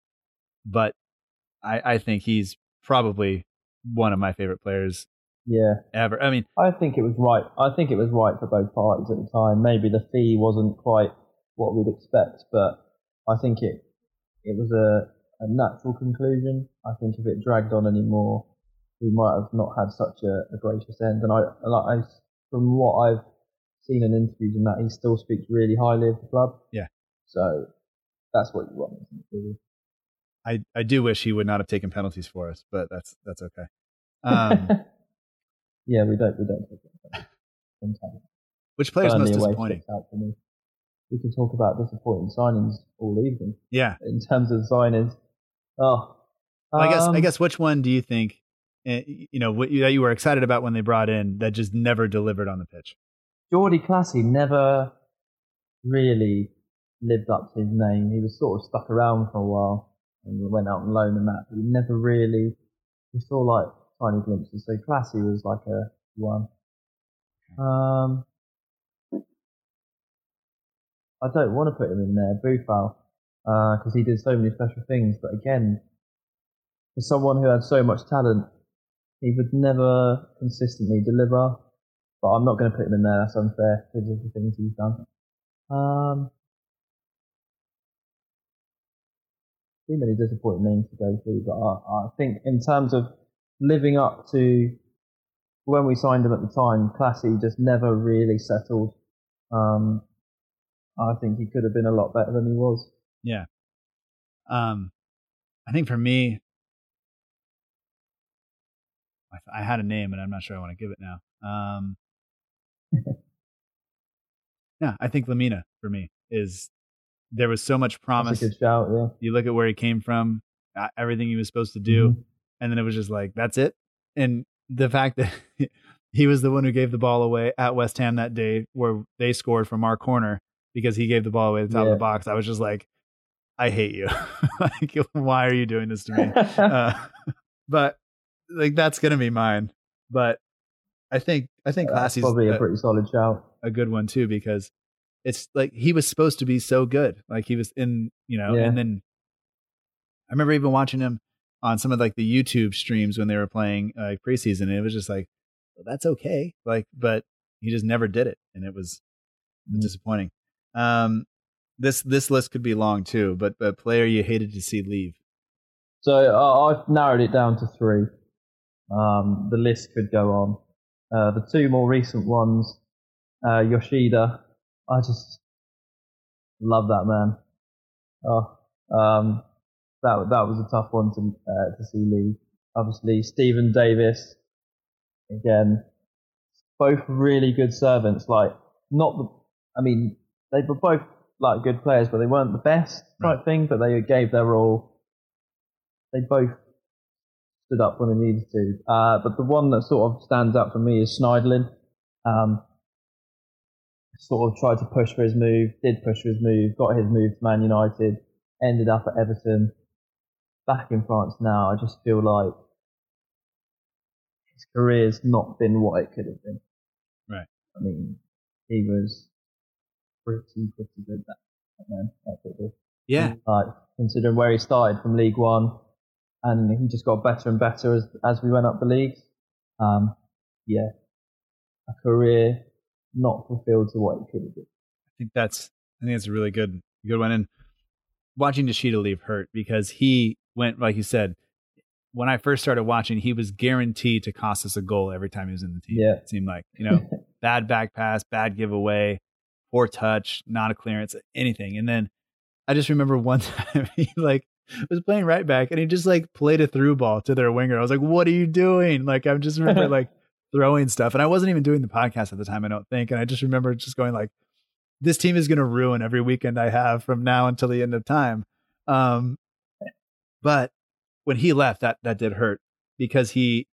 but I, I think he's probably one of my favorite players yeah ever i mean i think it was right i think it was right for both parties at the time maybe the fee wasn't quite what we'd expect but i think it it was a, a natural conclusion. I think if it dragged on anymore we might have not had such a, a gracious end. And i like I, from what i've seen in interviews and that he still speaks really highly of the club. Yeah. So that's what you want I, I do wish he would not have taken penalties for us, but that's that's okay. Um, yeah, we don't we don't take sometimes. Which player is most disappointing? We can talk about disappointing signings all evening. Yeah. In terms of signings, oh, um, I guess I um, guess which one do you think? Eh, you know what you, that you were excited about when they brought in that just never delivered on the pitch. Jordy Clasie never really lived up to his name. He was sort of stuck around for a while and went out on loan and that, but we never really, we saw like tiny glimpses. So Clasie was like a one. Um, I don't want to put him in there, Boufal, because uh, he did so many special things. But again, for someone who had so much talent, he would never consistently deliver. But I'm not going to put him in there. That's unfair because of the things he's done. Um, too many disappointing names to go through, but I, I think in terms of living up to when we signed him at the time, Clasie just never really settled. Um, I think he could have been a lot better than he was. Yeah. Um, I think for me, I, I had a name and I'm not sure I want to give it now. Um, yeah, I think Lemina for me is there was so much promise. shout, yeah. You look at where he came from, everything he was supposed to do, mm-hmm. and then it was just like that's it. And the fact that he was the one who gave the ball away at West Ham that day, where they scored from our corner because he gave the ball away at the top yeah. of the box. I was just like, I hate you. like, why are you doing this to me? uh, but like that's gonna be mine. But I think I think probably a, a pretty solid shout, a good one too, because it's like he was supposed to be so good. Like he was in, you know, yeah. and then I remember even watching him on some of like the YouTube streams when they were playing uh, preseason, and it was just like, well, that's okay. Like, but he just never did it, and it was mm. disappointing. Um, this this list could be long too, but a player you hated to see leave. So uh, I've narrowed it down to three. Um, the list could go on. Uh, the two more recent ones, uh, Yoshida I just love that man. Oh, um, that that was a tough one to uh, to see leave. Obviously, Stephen Davis, again, both really good servants. Like not the I mean, they were both like good players, but they weren't the best type Right. thing. But they gave their all. They both stood up when they needed to. Uh, but the one that sort of stands out for me is Schneiderlin. Um, sort of tried to push for his move, did push for his move, got his move to Man United, ended up at Everton. Back in France now, I just feel like his career's not been what it could have been. Right. I mean, he was pretty, pretty good that, man. Yeah. Like, considering where he started from League One, and he just got better and better as, as we went up the leagues. Um, yeah. A career not fulfilled to what it could have been. I think that's I think that's a really good good one. And watching Yoshida leave hurt because he went like you said. When I first started watching, he was guaranteed to cost us a goal every time he was in the team. Yeah. It seemed like you know bad back pass, bad giveaway, poor touch, not a clearance, anything. And then I just remember one time he like was playing right back and he just like played a through ball to their winger. I was like, "What are you doing?" Like I just remember like throwing stuff, and I wasn't even doing the podcast at the time. I don't think, and I just remember just going like, "This team is going to ruin every weekend I have from now until the end of time." Um, but when he left, that that did hurt because he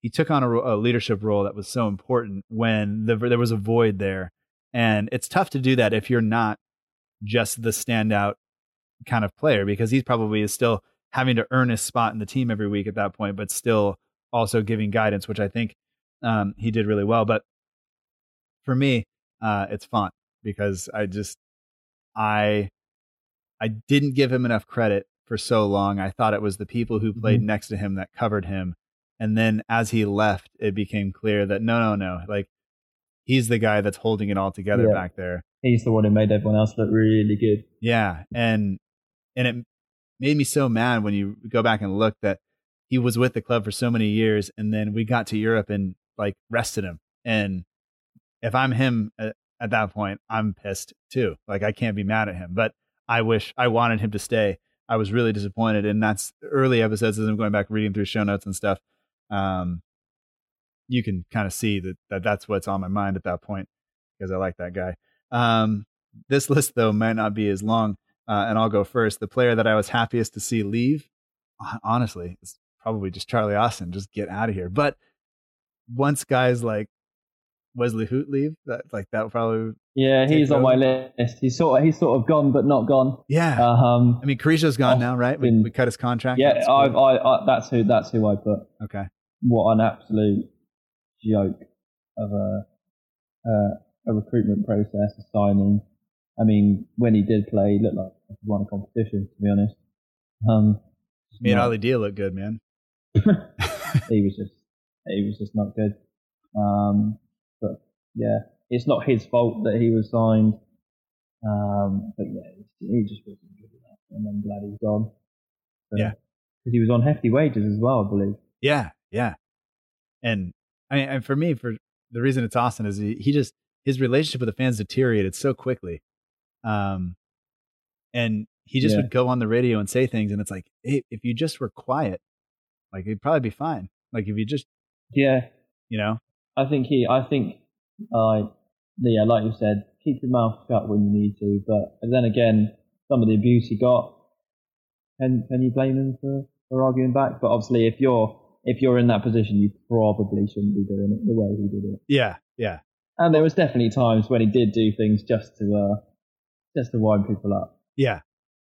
he took on a, a leadership role that was so important when the, there was a void there, and it's tough to do that if you're not just the standout kind of player because he's probably is still having to earn his spot in the team every week at that point, but still also giving guidance, which I think um, he did really well. But for me, uh, it's fun because I just I I didn't give him enough credit for so long. I thought it was the people who played Mhm. next to him that covered him, and then as he left, it became clear that no, no, no, like he's the guy that's holding it all together Yeah. back there. He's the one who made everyone else look really good. Yeah, and and it made me so mad when you go back and look that he was with the club for so many years, and then we got to Europe and like rested him. And if I'm him at, at that point, I'm pissed too. Like I can't be mad at him, but I wish I wanted him to stay. I was really disappointed, and that's early episodes as I'm going back reading through show notes and stuff. Um, you can kind of see that, that that's what's on my mind at that point because I like that guy. Um, this list though might not be as long, uh, and I'll go first. The player that I was happiest to see leave, honestly, is probably just Charlie Austin. Just get out of here. But once guys like Wesley Hoedt leave, that like that probably Yeah, he's on my list. He's sort of he's sort of gone, but not gone. yeah. Um, I mean, Carrillo's gone now, right? We, Austin- we cut his contract. yeah, That's cool. I, I, that's who that's who I put. okay. What an absolute joke of a uh, a recruitment process, a signing. I mean, when he did play, he looked like he won a competition. To be honest, um, Made not- Ali Dia look good, man. he was just he was just not good. Um, but yeah, it's not his fault that he was signed. Um, but yeah, he just wasn't good enough, and I'm glad he's gone. So- Yeah. because he was on hefty wages as well, I believe. Yeah, yeah. And I mean, and for me, for the reason it's Austin is he, he just his relationship with the fans deteriorated so quickly. Um, and he just Yeah. would go on the radio and say things, and it's like, hey, if you just were quiet, like it'd probably be fine. Like if you just, Yeah, you know, I think he, I think, uh, yeah, like you said, keep your mouth shut when you need to. But then again, some of the abuse he got, can can you blame him for, for arguing back? But obviously, if you're if you're in that position, you probably shouldn't be doing it the way he did it. yeah, yeah, And there was definitely times when he did do things just to uh, just to wind people up. yeah.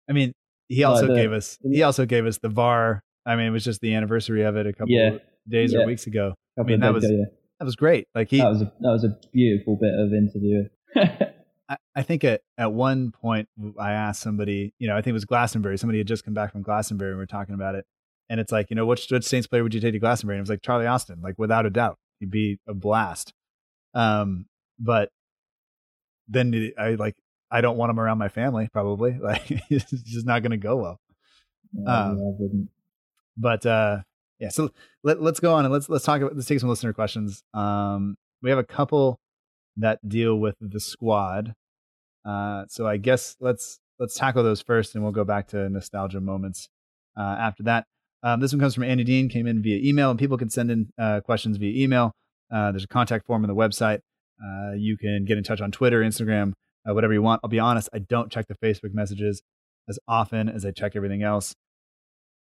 I mean, he also the- gave us he also gave us the VAR. I mean, it was just the anniversary of it a couple Yeah. days Yeah. or weeks ago. I mean, that was ago, yeah. that was great. Like he, that was a, that was a beautiful bit of interview. I, I think at, at one point I asked somebody, you know, I think it was Glastonbury. Somebody had just come back from Glastonbury and we are talking about it. And it's like, you know, which, which Saints player would you take to Glastonbury? And it was like Charlie Austin, like without a doubt. He'd be a blast. Um, but then I like, I don't want him around my family, probably. Like, it's just not going to go well. Um, But uh, yeah, so let, let's go on and let's let's talk about let's take some listener questions. Um, we have a couple that deal with the squad. Uh, so I guess let's let's tackle those first, and we'll go back to nostalgia moments uh, after that. Um, this one comes from Andy Dean, came in via email, and people can send in uh, questions via email. Uh, there's a contact form on the website. Uh, you can get in touch on Twitter, Instagram, uh, whatever you want. I'll be honest, I don't check the Facebook messages as often as I check everything else.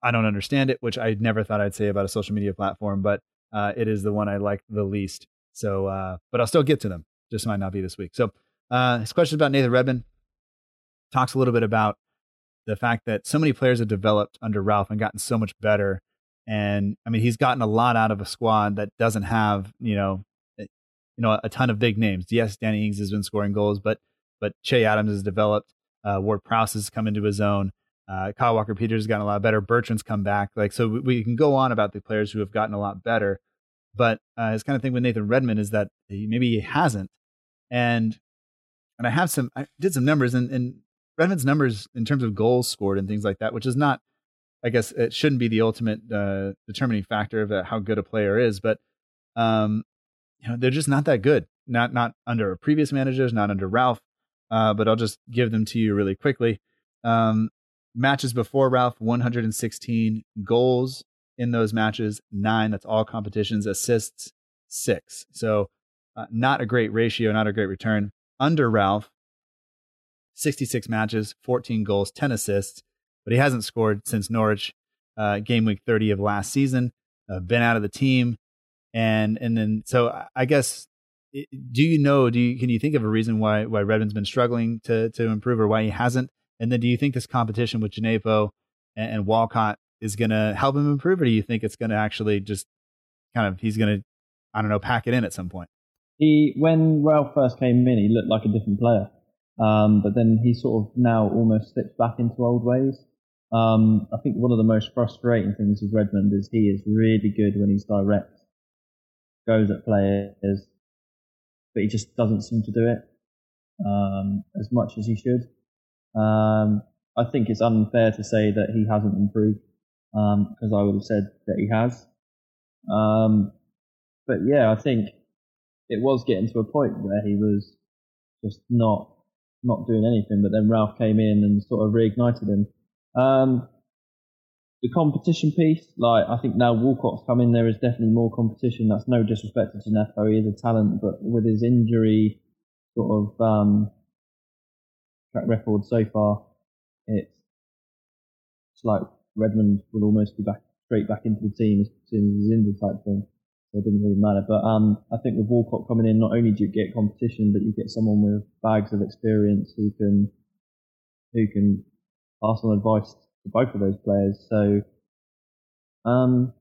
I don't understand it, which I never thought I'd say about a social media platform, but uh, it is the one I like the least. So, uh, but I'll still get to them. Just might not be this week. So, his question about Nathan Redmond talks a little bit about the fact that so many players have developed under Ralph and gotten so much better. And I mean, he's gotten a lot out of a squad that doesn't have, you know, eh, you know, a ton of big names. Yes, Danny Ings has been scoring goals, but but Che Adams has developed. Uh, Ward Prowse has come into his own. Uh, Kyle Walker Peters has gotten a lot better. Bertrand's come back. Like so, we, we, can go on about the players who have gotten a lot better. But uh, his kind of thing with Nathan Redmond is that he, maybe he hasn't. And and I have some. I did some numbers, and, and Redmond's numbers in terms of goals scored and things like that, which is not, I guess, it shouldn't be the ultimate uh, determining factor of how good a player is, but um, you know, they're just not that good. Not not under previous managers, not under Ralph. Uh, but I'll just give them to you really quickly. Um, matches before Ralph, 116 goals in those matches, nine. That's all competitions. Assists, six. So uh, not a great ratio, not a great return. Under Ralph, 66 matches, 14 goals, 10 assists, but he hasn't scored since Norwich uh, game week 30 of last season. Uh, been out of the team, and and then so I guess do you know? Do you can you think of a reason why why Redmond's been struggling to to improve, or why he hasn't? And then do you think this competition with Djenepo and, and Walcott is going to help him improve, or do you think it's going to actually just kind of he's going to I don't know pack it in at some point? He when Ralph first came in, he looked like a different player. Um, but then he sort of now almost slips back into old ways. Um, I think one of the most frustrating things with Redmond is he is really good when he's direct, goes at players, but he just doesn't seem to do it um, as much as he should. Um, I think it's unfair to say that he hasn't improved because um, I would have said that he has. Um, but yeah, I think it was getting to a point where he was just not not doing anything. But then Ralph came in and sort of reignited him. Um, the competition piece, like I think now Walcott's come in, there is definitely more competition. That's no disrespect to Djenepo, he is a talent, but with his injury sort of um, track record so far, it's, it's like Redmond will almost be back straight back into the team as soon as he's injured type thing. It doesn't really matter. But um, I think with Walcott coming in, not only do you get competition, but you get someone with bags of experience who can who can pass on advice to both of those players. So um,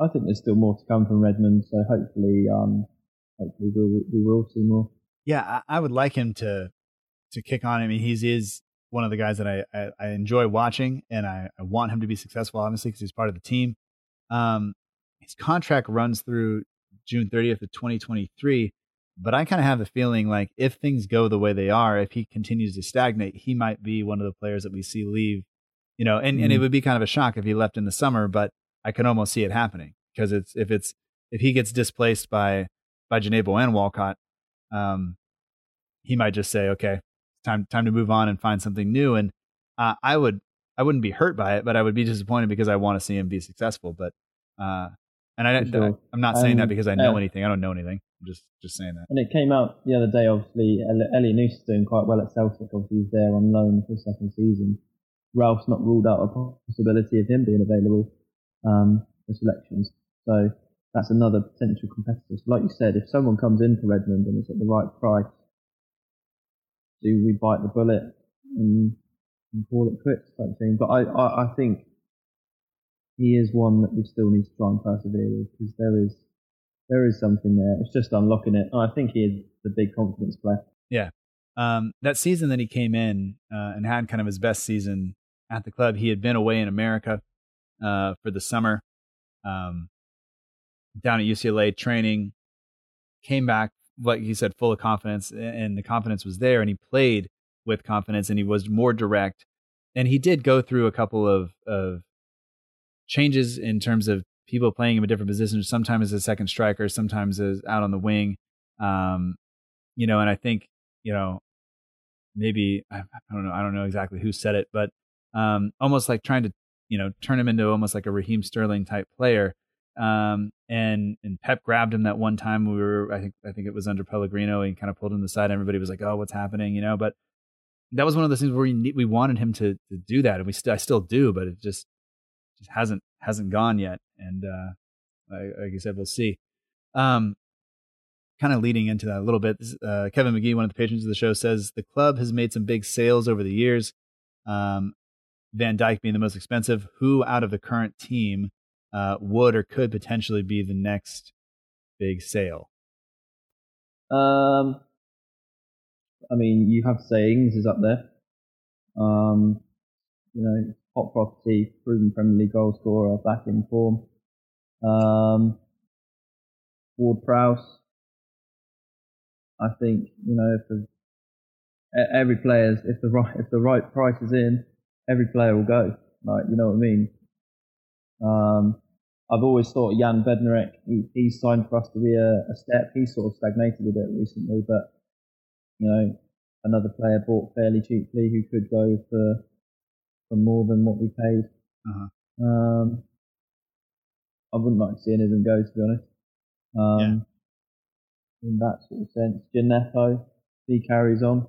I think there's still more to come from Redmond. So hopefully, um, hopefully we'll, we will see more. Yeah, I, I would like him to to kick on. I mean, he's is one of the guys that I, I, I enjoy watching, and I, I, want him to be successful, obviously, because he's part of the team. Um, his contract runs through June 30th of 2023. But I kind of have the feeling like if things go the way they are, if he continues to stagnate, he might be one of the players that we see leave. You know, and, mm. and it mm-hmm. would be kind of a shock if he left in the summer, but I can almost see it happening because it's if it's if he gets displaced by by Djenepo and Walcott, um, he might just say, okay, time time to move on and find something new. And uh, I would I wouldn't be hurt by it, but I would be disappointed because I want to see him be successful. But uh, and I, sure. I am not saying um, that because I know uh, anything. I don't know anything. I'm just just saying that. And it came out the other day. Obviously, Elyounoussi is doing quite well at Celtic. Obviously, he's there on loan for the second season. Ralph's not ruled out a possibility of him being available um, for selections. So that's another potential competitor. So like you said, if someone comes in for Redmond and it's at the right price, do we bite the bullet and, and call it quits type thing? But I, I, I think he is one that we still need to try and persevere with because there is there is something there. It's just unlocking it. I think he is the big confidence player. Yeah. Um, that season that he came in uh, and had kind of his best season at the club, he had been away in America uh, for the summer, um, down at UCLA training, came back, like he said, full of confidence, and the confidence was there, and he played with confidence, and he was more direct. And he did go through a couple of, of changes in terms of people playing him in different positions, sometimes as a second striker, sometimes as out on the wing. Um, you know, and I think, you know, maybe I, I, don't know, I don't know exactly who said it, but um, almost like trying to, you know, turn him into almost like a Raheem Sterling type player. Um, and and Pep grabbed him that one time we were I think I think it was under Pellegrino and kind of pulled him aside. Everybody was like, "Oh, what's happening?" You know, but that was one of those things where we we wanted him to to do that, and we st- I still do, but it just just hasn't hasn't gone yet. And uh, like I said, we'll see. Um, kind of leading into that a little bit, uh, Kevin McGee, one of the patrons of the show, says the club has made some big sales over the years. Um, Van Dijk being the most expensive. Who out of the current team uh, would or could potentially be the next big sale? Um, I mean, you have say Ings is up there. Um, you know, hot property, proven Premier League goal scorer, back in form. Um, Ward Prowse. I think you know if the every player if the right if the right price is in, every player will go. Like you know what I mean. Um, I've always thought Jan Bednarek, he, he's signed for us to be a, a step. He's sort of stagnated a bit recently, but you know, another player bought fairly cheaply who could go for for more than what we paid. Uh-huh. Um, I wouldn't like to see any of them go, to be honest. Um, yeah. In that sort of sense, Djenepo, he carries on.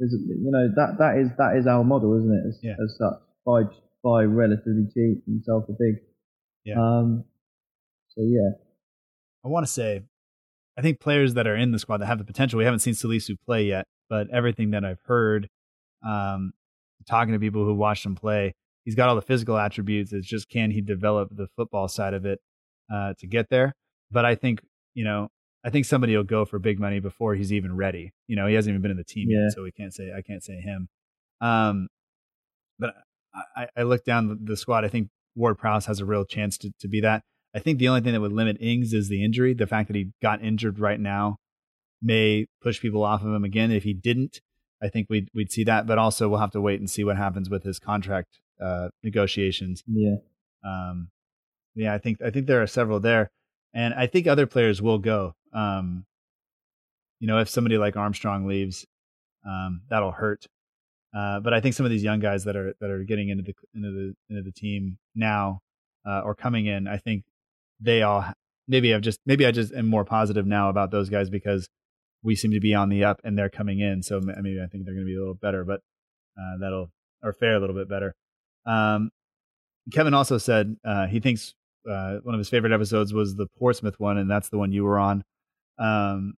There's, you know that that is that is our model, isn't it? As, yeah. as such, buy buy relatively cheap and sell for big. Yeah. Um, so yeah, I want to say, I think players that are in the squad that have the potential. We haven't seen Salisu play yet, but everything that I've heard, um, talking to people who watched him play, he's got all the physical attributes. It's just can he develop the football side of it uh, to get there? But I think you know, I think somebody will go for big money before he's even ready. You know, he hasn't even been in the team yeah. yet, so we can't say I can't say him. Um, but I, I look down the, the squad. I think Ward Prowse has a real chance to, to be that. I think the only thing that would limit Ings is the injury. The fact that he got injured right now may push people off of him again. If he didn't, I think we'd we'd see that. But also, we'll have to wait and see what happens with his contract uh, negotiations. Yeah. Um, yeah, I think I think there are several there, and I think other players will go. Um, you know, if somebody like Armstrong leaves, um, that'll hurt. Uh, but I think some of these young guys that are that are getting into the into the into the team now uh, or coming in, I think they all maybe I've just maybe I just am more positive now about those guys because we seem to be on the up and they're coming in. So maybe I think they're going to be a little better, but uh, that'll or fare a little bit better. Um, Kevin also said uh, he thinks uh, one of his favorite episodes was the Portsmouth one, and that's the one you were on. Um,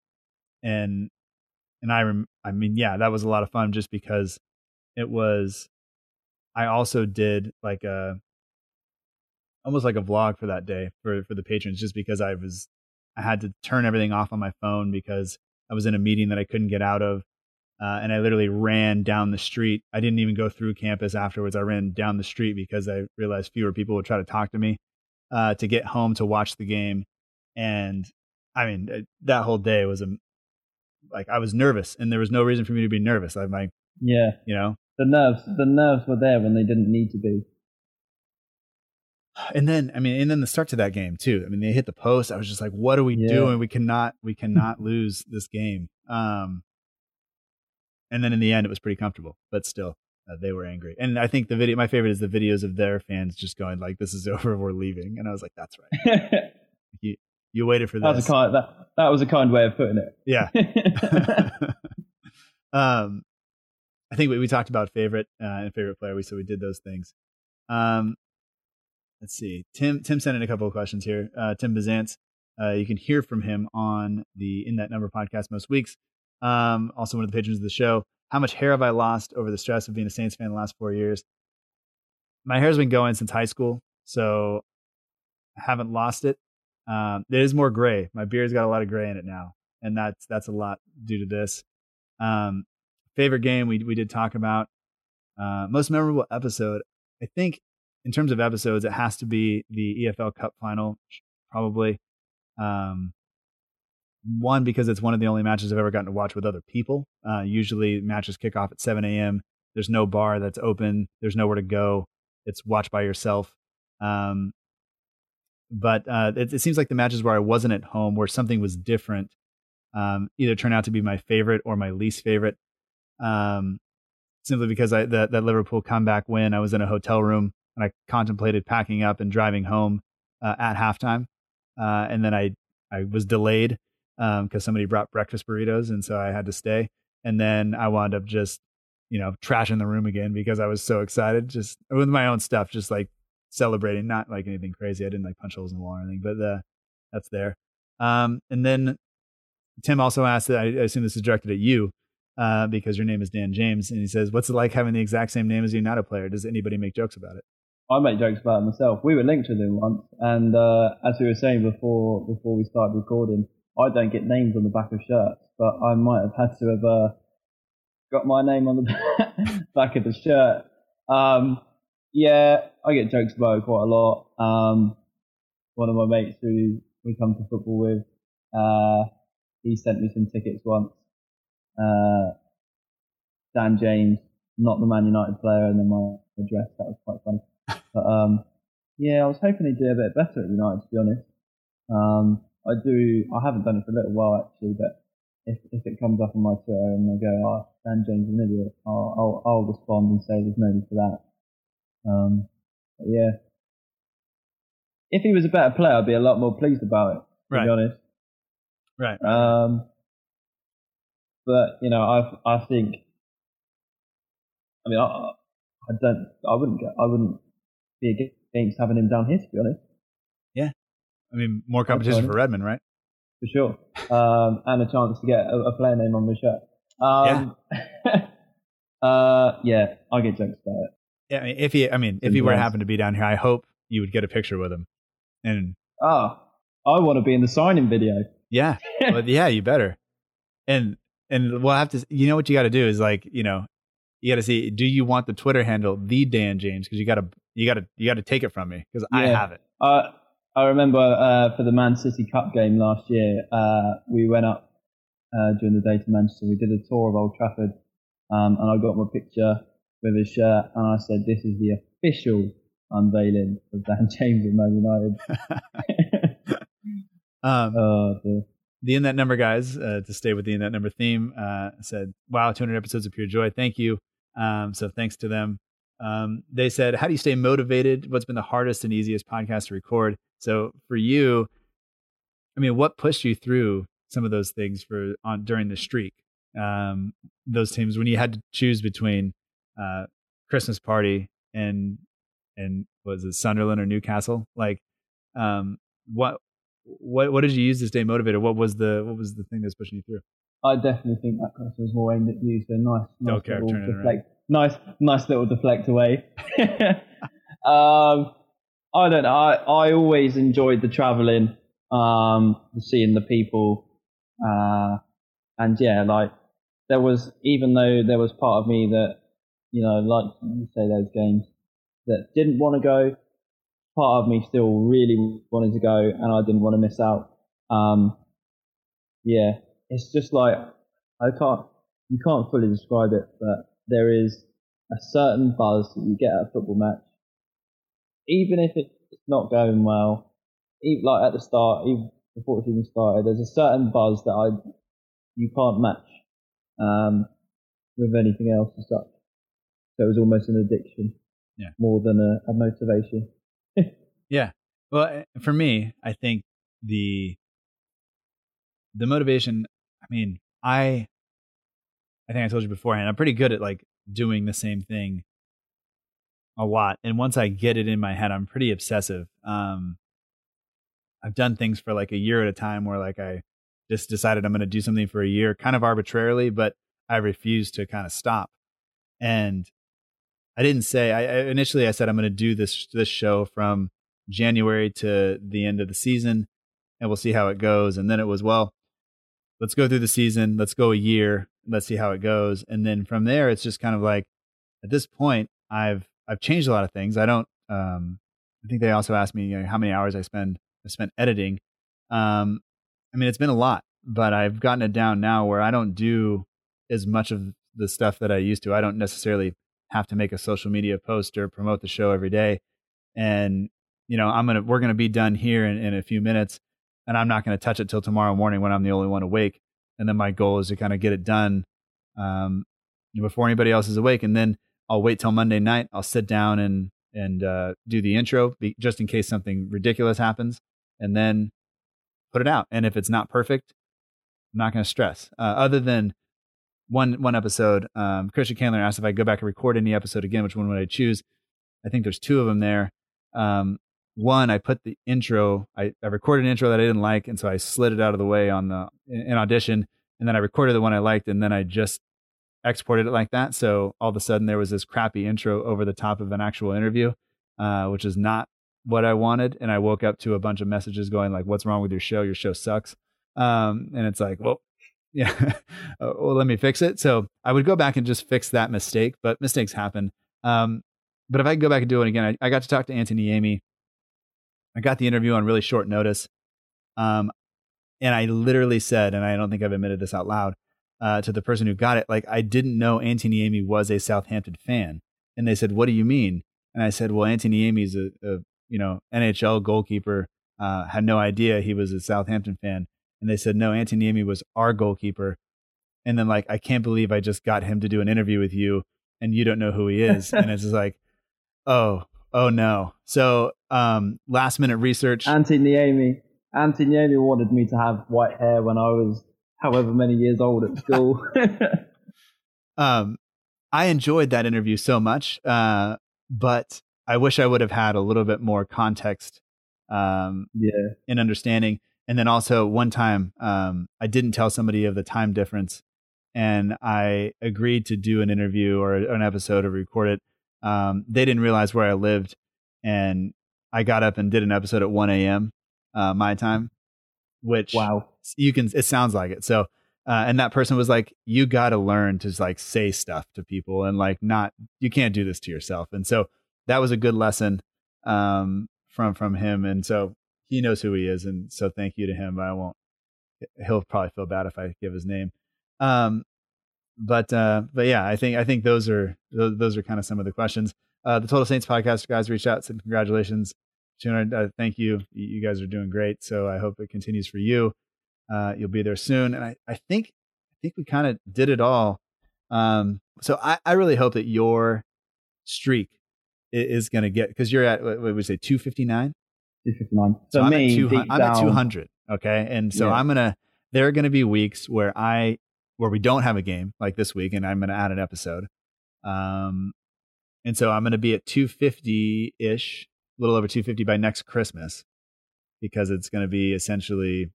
and and I rem- I mean, yeah, that was a lot of fun just because it was. I also did like a almost like a vlog for that day for for the patrons, just because I was I had to turn everything off on my phone because I was in a meeting that I couldn't get out of. Uh, and I literally ran down the street. I didn't even go through campus afterwards. I ran down the street because I realized fewer people would try to talk to me uh, to get home to watch the game. And I mean, uh, that whole day was a like I was nervous, and there was no reason for me to be nervous. I'm like, yeah, you know, the nerves, the nerves were there when they didn't need to be. And then, I mean, and then the start to that game too. I mean, they hit the post. I was just like, "What are we Yeah. doing? We cannot, we cannot lose this game." Um, and then in the end, it was pretty comfortable, but still, uh, they were angry. And I think the video, my favorite is the videos of their fans just going like, "This is over. We're leaving." And I was like, "That's right. You, you waited for was a kind that that was a kind way of putting it. yeah. um, I think we, we talked about favorite uh, and favorite player. We so we did those things. Um, let's see. Tim Tim sent in a couple of questions here. Uh, Tim Bazance, uh, you can hear from him on the In That Number podcast most weeks. Um, also one of the patrons of the show. How much hair have I lost over the stress of being a Saints fan the last four years? My hair's been going since high school, so I haven't lost it. Um, it is more gray. My beard's got a lot of gray in it now, and that's that's a lot due to this. Um, favorite game we we did talk about. Uh, most memorable episode. I think in terms of episodes, it has to be the EFL Cup final, probably. Um, one because it's one of the only matches I've ever gotten to watch with other people. Uh, usually matches kick off at 7 a.m. There's no bar that's open. There's nowhere to go. It's watch by yourself. Um, but uh, it, it seems like the matches where I wasn't at home, where something was different, um, either turn out to be my favorite or my least favorite. Um, simply because I that, that Liverpool comeback win, I was in a hotel room and I contemplated packing up and driving home uh, at halftime, uh, and then I I was delayed because um, somebody brought breakfast burritos, and so I had to stay. And then I wound up just you know trashing the room again because I was so excited, just with my own stuff, just like celebrating, not like anything crazy. I didn't like punch holes in the wall or anything, but uh, that's there. Um, and then Tim also asked that I, I assume this is directed at you uh, because your name is Dan James, and he says, "What's it like having the exact same name as you, not a player? Does anybody make jokes about it?" I make jokes about myself. We were linked with him once, and uh, as we were saying before before we started recording, I don't get names on the back of shirts, but I might have had to have uh, got my name on the back of the shirt. Um, yeah, I get jokes about it quite a lot. Um, one of my mates who we come to football with, uh, he sent me some tickets once. Uh, Dan James, not the Man United player, and then my address. That was quite funny. But um, yeah, I was hoping he'd do a bit better at United, to be honest. Um, I do. I haven't done it for a little while actually, but if if it comes up on my Twitter and they go, "Oh, Dan James is an idiot," I'll, I'll, I'll respond and say there's no need for that. Um, yeah, if he was a better player, I'd be a lot more pleased about it. To right. be honest. Right. Um, but you know, I I think. I mean, I, I don't. I wouldn't get. I wouldn't be against having him down here. To be honest. Yeah. I mean, more competition for Redmond, right? For sure. Um, and a chance to get a, a player name on the shirt. Um, yeah. uh, yeah, I get jokes about it. Yeah, I mean, if he, I mean, if he were to happen to be down here, I hope you would get a picture with him. And ah, I want to be in the signing video. Yeah, but yeah, you better. And and we'll have to. You know what you got to do is like you know, you got to see. Do you want the Twitter handle the Dan James? Because you got to you got to you got to take it from me because yeah. I have it. Uh, I remember uh, for the Man City Cup game last year, uh, we went up uh, during the day to Manchester. We did a tour of Old Trafford, um, and I got my picture with his shirt, and I said, "This is the official unveiling of Dan James at Man United." um, oh, dear. The in that number guys, uh, to stay with the in that number theme, uh, said, "Wow, 200 episodes of pure joy. Thank you." Um, so thanks to them. Um, they said, "How do you stay motivated? What's been the hardest and easiest podcast to record?" So for you, I mean, what pushed you through some of those things for on during the streak? Um, those teams when you had to choose between uh, Christmas party and and was it Sunderland or Newcastle? Like, um, what what what did you use to stay motivated? What was the what was the thing that's pushing you through? I definitely think that question was more aimed at you. So nice, nice okay, little deflect, nice, nice little deflect away. um, I don't know. I, I always enjoyed the traveling, um, seeing the people, uh, and yeah, like there was even though there was part of me that you know, like you say those games that didn't want to go. Part of me still really wanted to go, and I didn't want to miss out. Um, yeah, it's just like I can't, you can't fully describe it, but there is a certain buzz that you get at a football match, even if it's not going well. Even like at the start, even before it's even started, there's a certain buzz that I you can't match um, with anything else as such. So it was almost an addiction, yeah, more than a, a motivation. yeah. Well, eh, for me, I think the the motivation. I mean, I I think I told you beforehand. I'm pretty good at like doing the same thing a lot, and once I get it in my head, I'm pretty obsessive. Um, I've done things for like a year at a time where like I just decided I'm going to do something for a year, kind of arbitrarily, but I refuse to kind of stop. And I didn't say I, initially I said I'm going to do this this show from January to the end of the season and we'll see how it goes and then it was well let's go through the season let's go a year let's see how it goes and then from there it's just kind of like at this point I've I've changed a lot of things I don't um I think they also asked me you know, how many hours I spend I spent editing um I mean it's been a lot but I've gotten it down now where I don't do as much of the stuff that I used to I don't necessarily have to make a social media post or promote the show every day. And, you know, I'm to, we're to be done here in, in a few minutes and I'm not to touch it till tomorrow morning when I'm the only one awake. And then my goal is to kind of get it done um, before anybody else is awake. And then I'll wait till Monday night. I'll sit down and and uh, do the intro be, just in case something ridiculous happens, and then put it out. And if it's not perfect, I'm not going to stress. Uh, other than one one episode, um, Christian Candler asked if I go back and record any episode again, which one would I choose? I think there's two of them there. Um, one, I put the intro, I, I recorded an intro that I didn't like, and so I slid it out of the way on the in, in audition, and then I recorded the one I liked, and then I just exported it like that. So all of a sudden there was this crappy intro over the top of an actual interview, uh, which is not what I wanted. And I woke up to a bunch of messages going like, "What's wrong with your show? Your show sucks." Um, and it's like, well, yeah, uh, well, let me fix it. So I would go back and just fix that mistake, but mistakes happen. Um, but if I go back and do it again, I, I got to talk to Antti Niemi. I got the interview on really short notice. Um, and I literally said, and I don't think I've admitted this out loud, uh, to the person who got it, like, I didn't know Antti Niemi was a Southampton fan. And they said, What do you mean? And I said, Well, Antti Niemi's a, a you know, NHL goalkeeper. Uh, had no idea he was a Southampton fan. And they said, No, Antti Niemi was our goalkeeper. And then, like, I can't believe I just got him to do an interview with you and you don't know who he is. and it's just like, Oh, oh no. So, um, last minute research. Antti Niemi. Antti Niemi wanted me to have white hair when I was however many years old at school. um, I enjoyed that interview so much, uh, but I wish I would have had a little bit more context um, yeah. in understanding. And then also, one time um, I didn't tell somebody of the time difference, and I agreed to do an interview or an episode or record it. Um, they didn't realize where I lived, and I got up and did an episode at 1 a.m. Uh, my time, which wow, you can. It sounds like it. So, uh, and that person was like, "You got to learn to like say stuff to people, and like not. You can't do this to yourself." And so that was a good lesson um, from from him. And so he knows who he is, and so thank you to him. I won't. He'll probably feel bad if I give his name. Um, but uh, but yeah, I think I think those are those, those are kind of some of the questions. Uh, the Total Saints podcast guys reached out, said congratulations, 200. Uh, thank you. You guys are doing great. So I hope it continues for you. Uh, you'll be there soon. And I, I think, I think we kind of did it all. Um, so I, I really hope that your streak is, going to get, because you're at, what would we say, 259? 259. So, so I'm, me, at, I'm at 200. Okay. And so Yeah. I'm going to, there are going to be weeks where I, where we don't have a game like this week, and I'm going to add an episode. Um, and so I'm going to be at 250 ish, a little over 250 by next Christmas, because it's going to be essentially,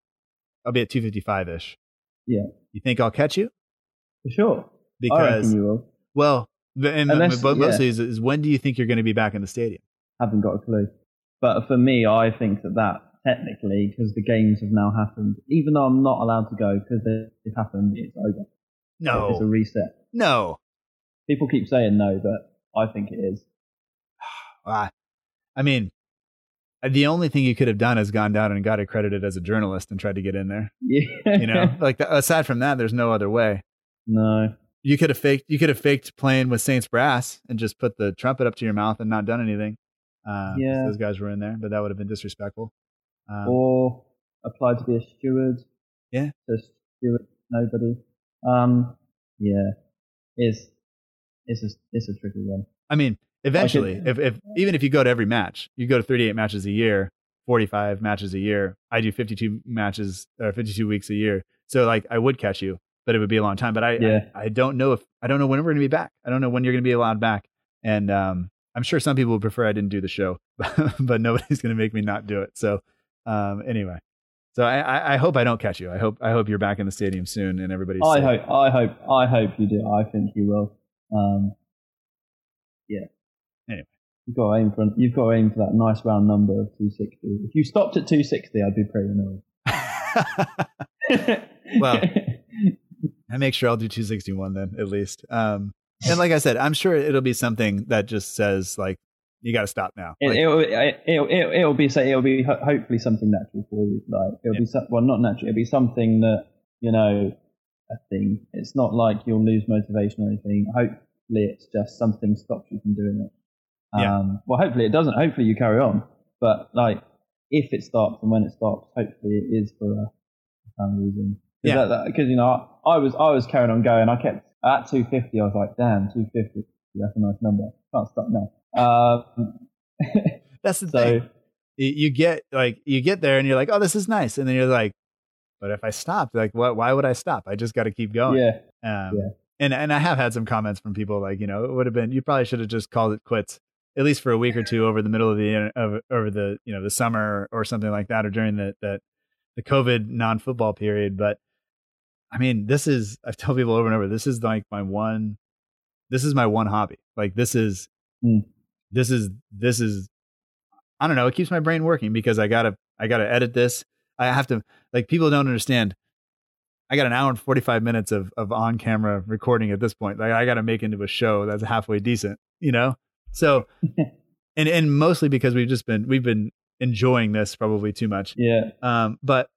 I'll be at 255 ish. Yeah. You think I'll catch you? For sure. Because, you will. well, the- and Unless- but yeah. mostly is, is when do you think you're going to be back in the stadium? Haven't got a clue. But for me, I think that that technically, because the games have now happened, even though I'm not allowed to go because they've happened, it's over. No, it's a reset. no. People keep saying no, but I think it is. Ah, I mean, the only thing you could have done is gone down and got accredited as a journalist and tried to get in there. Yeah. You know, like the, aside from that, there's no other way. no. You could have faked. You could have faked playing with Saints brass and just put the trumpet up to your mouth and not done anything. Uh, Yeah. those guys were in there, but that would have been disrespectful. Um, or apply to be a steward. Yeah. Just steward, nobody. Um, yeah, Is it's a it's a tricky one. I mean, eventually, if, if even if you go to every match, you go to 38 matches a year, 45 matches a year. I do 52 matches or 52 weeks a year, so like I would catch you, but it would be a long time. But I, Yeah. I, I don't know if I don't know when we're going to be back. I don't know when you're going to be allowed back, and um, I'm sure some people would prefer I didn't do the show, but nobody's going to make me not do it. So um, anyway, so I, I, I hope I don't catch you. I hope I hope you're back in the stadium soon and everybody's. I safe. hope I hope I hope you do. I think you will. Um, yeah. Anyway. You've got to aim for you've got to aim for that nice round number of 260. If you stopped at 260, I'd be pretty annoyed. Well, I make sure I'll do 261 then at least. Um, and like I said, I'm sure it'll be something that just says like you got to stop now. It, Like, it'll, it, it'll, it'll, be say it'll be hopefully something natural for you. Like it'll be some, well, not natural. It'll be something that you know a thing. It's not like you'll lose motivation or anything. Hopefully, it's just something stops you from doing it. Yeah. Um, well, hopefully it doesn't. Hopefully you carry on. But like if it stops and when it stops, hopefully it is for a some reason. Yeah. Because you know I, I was I was carrying on going. I kept at 250. I was like, damn, 250. That's a nice number. Can't stop now. Um, That's the so thing. You you get like you get there and you're like, oh, this is nice, and then you're like, but if I stopped, like, what? Why would I stop? I just got to keep going. yeah, Um, Yeah. And and I have had some comments from people like, you know, it would have been you probably should have just called it quits at least for a week or two over the middle of the of over the you know the summer or something like that or during the the, the COVID non football period. But I mean, this is I've told people over and over. This is like my one. This is my one hobby. Like this is Mm. this is this is I don't know. It keeps my brain working because I gotta I gotta edit this. I have to like people don't understand. I got an hour and forty five minutes of of on camera recording at this point. Like I got to make into a show that's halfway decent, you know. So, and and mostly because we've just been we've been enjoying this probably too much. yeah, Um, but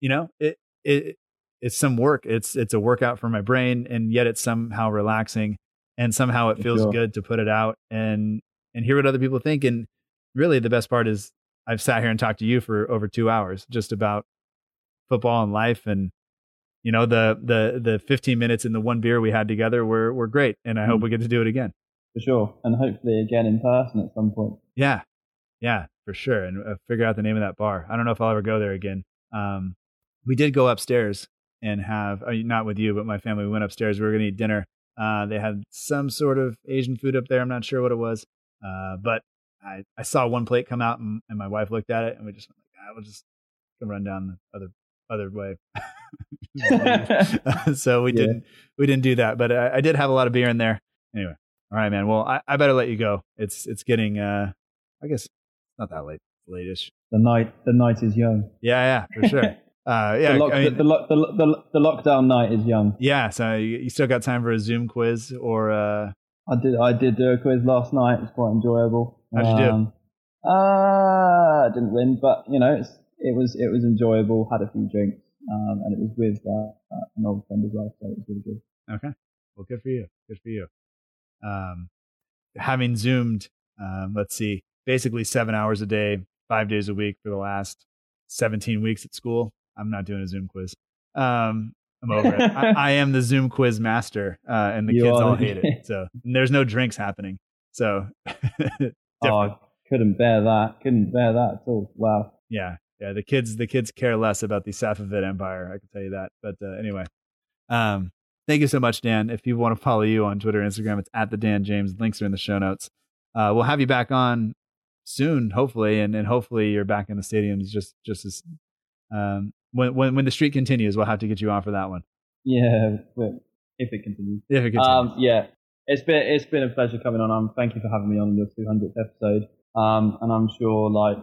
you know, it it it's some work. It's it's a workout for my brain, and yet it's somehow relaxing, and somehow it feels good to put it out and and hear what other people think. And really, the best part is I've sat here and talked to you for over two hours just about football and life, and you know the the the 15 minutes and the one beer we had together were were great, and I hope Mm. we get to do it again. for sure, and hopefully again in person at some point. Yeah, yeah, for sure. And uh, figure out the name of that bar. I don't know if I'll ever go there again. Um, we did go upstairs and have uh, not with you, but my family. We went upstairs. We were going to eat dinner. Uh, they had some sort of Asian food up there. I'm not sure what it was, uh, but I, I saw one plate come out, and, and my wife looked at it, and we just went like, ah, we'll just go run down the other other way. so we Yeah. didn't we didn't do that, but I, I did have a lot of beer in there. Anyway, all right, man. Well, I, I better let you go. It's it's getting uh, I guess not that late, late-ish. The night, the night is young. Yeah, yeah, for sure. Uh, yeah, the, lock, I mean, the, the, the, the, lockdown night is young. yeah. So you, you still got time for a Zoom quiz or uh, I did I did do a quiz last night. It's quite enjoyable. How'd you do? Um, uh, I didn't win, but you know, it's, it was it was enjoyable. Had a few drinks, um, and it was with uh, uh, an old friend as well, so it was really good. Okay. Well, good for you. Good for you. Um, having zoomed, um, let's see, basically seven hours a day, five days a week for the last 17 weeks at school. I'm not doing a Zoom quiz. Um, I'm over it. I, I am the Zoom quiz master, uh, and the You kids are. all hate it. So there's no drinks happening. So. Oh, I couldn't bear that. Couldn't bear that at all. Wow. yeah, yeah. The kids, the kids care less about the Safavid Empire. I can tell you that. But uh, anyway, um, thank you so much, Dan. If you want to follow you on Twitter, and Instagram, it's at the Dan James. Links are in the show notes. Uh, we'll have you back on soon, hopefully, and and hopefully you're back in the stadiums just just as um, when when when the streak continues. We'll have to get you on for that one Yeah, if it continues. if it continues. Um, yeah, it's been it's been a pleasure coming on. Um, thank you for having me on your 200th episode. Um, and I'm sure like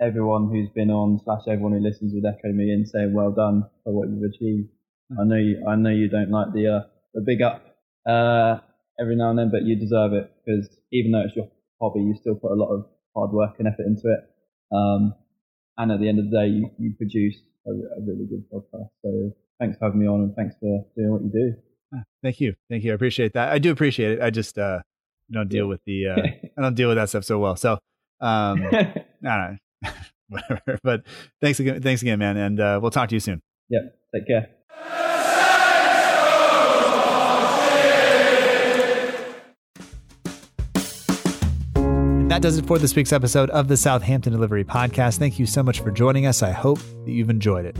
everyone who's been on slash everyone who listens would echo me in saying well done for what you've achieved. I know you I know you don't like the uh, the big up uh, every now and then, but you deserve it because even though it's your hobby, you still put a lot of hard work and effort into it. Um, and at the end of the day, you, you produce a, a really good podcast. So thanks for having me on and thanks for doing what you do. Ah, Thank you, thank you. I appreciate that. I do appreciate it. I just uh, don't deal with the uh, I don't deal with that stuff so well. So um, no, no, whatever. But thanks again, thanks again, man, and uh, we'll talk to you soon. yeah, take care. That does it for this week's episode of the Southampton Delivery Podcast. Thank you so much for joining us. I hope that you've enjoyed it.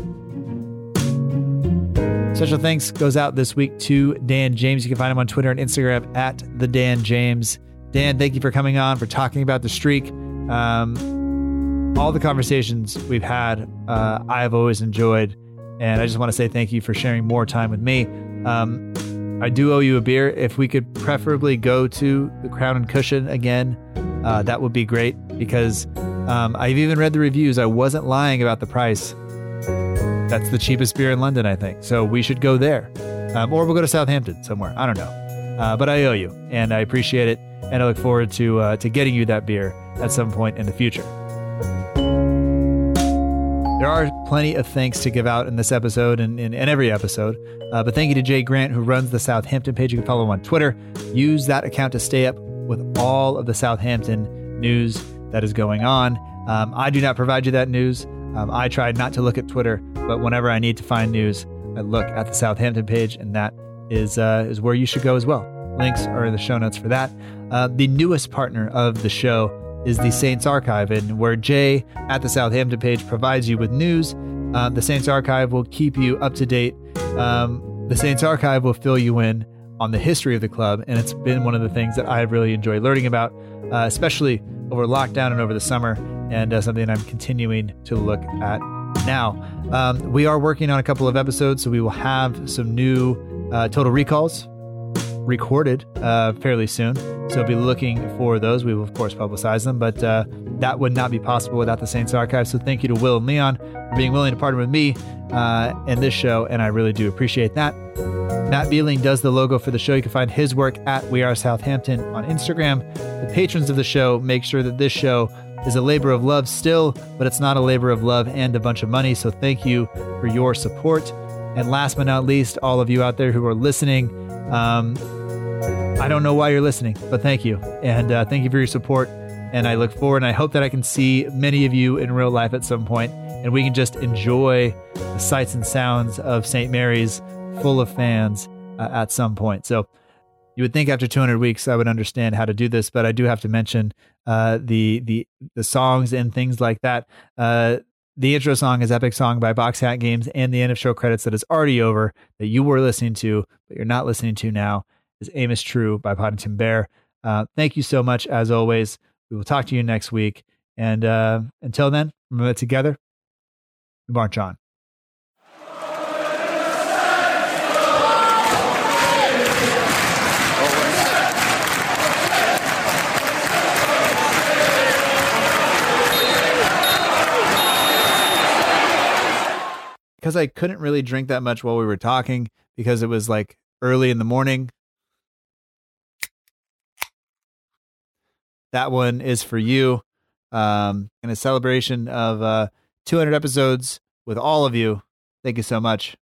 Special thanks goes out this week to Dan James. You can find him on Twitter and Instagram at the Dan James. Dan, thank you for coming on for talking about the streak. Um, all the conversations we've had, uh, I have always enjoyed, and I just want to say thank you for sharing more time with me. Um, I do owe you a beer. If we could preferably go to the Crown and Cushion again, uh, that would be great because um, I've even read the reviews. I wasn't lying about the price. That's the cheapest beer in London, I think. So we should go there. Um, or we'll go to Southampton somewhere. I don't know. Uh, but I owe you, and I appreciate it. And I look forward to uh, to getting you that beer at some point in the future. There are plenty of thanks to give out in this episode and in, every episode. Uh, but thank you to Jay Grant, who runs the Southampton page. You can follow him on Twitter. Use that account to stay up with all of the Southampton news that is going on. Um, I do not provide you that news. Um, I tried not to look at Twitter, but whenever I need to find news, I look at the Southampton page, and that is uh, is where you should go as well. Links are in the show notes for that. Uh, the newest partner of the show is the Saints Archive, and where Jay at the Southampton page provides you with news. Uh, the Saints Archive will keep you up to date. Um, the Saints Archive will fill you in on the history of the club, and it's been one of the things that I've really enjoyed learning about, uh, especially over lockdown and over the summer, and uh, something I'm continuing to look at now. Um, we are working on a couple of episodes, so we will have some new uh, Total Recalls recorded uh, fairly soon. So be looking for those. We will, of course, publicize them, but uh, that would not be possible without the Saints Archive. So thank you to Will and Leon for being willing to partner with me uh, in this show, and I really do appreciate that. Matt Beeling does the logo for the show. You can find his work at We Are Southampton on Instagram. The patrons of the show make sure that this show is a labor of love still, but it's not a labor of love and a bunch of money. So thank you for your support. And last but not least, all of you out there who are listening, um, I don't know why you're listening, but thank you. And uh, thank you for your support. And I look forward and I hope that I can see many of you in real life at some point and we can just enjoy the sights and sounds of St. Mary's full of fans uh, at some point. So you would think after 200 weeks I would understand how to do this, but I do have to mention uh, the the the songs and things like that. Uh, the intro song is Epic Song by BoxCat Games, and the end of show credits that is already over that you were listening to, but you're not listening to now is Amos True by Poddington Bear. Uh, thank you so much, as always. We will talk to you next week. And uh, until then, remember together, we march on. Because I couldn't really drink that much while we were talking because it was like early in the morning. That one is for you. Um, in a celebration of uh, 200 episodes with all of you. Thank you so much.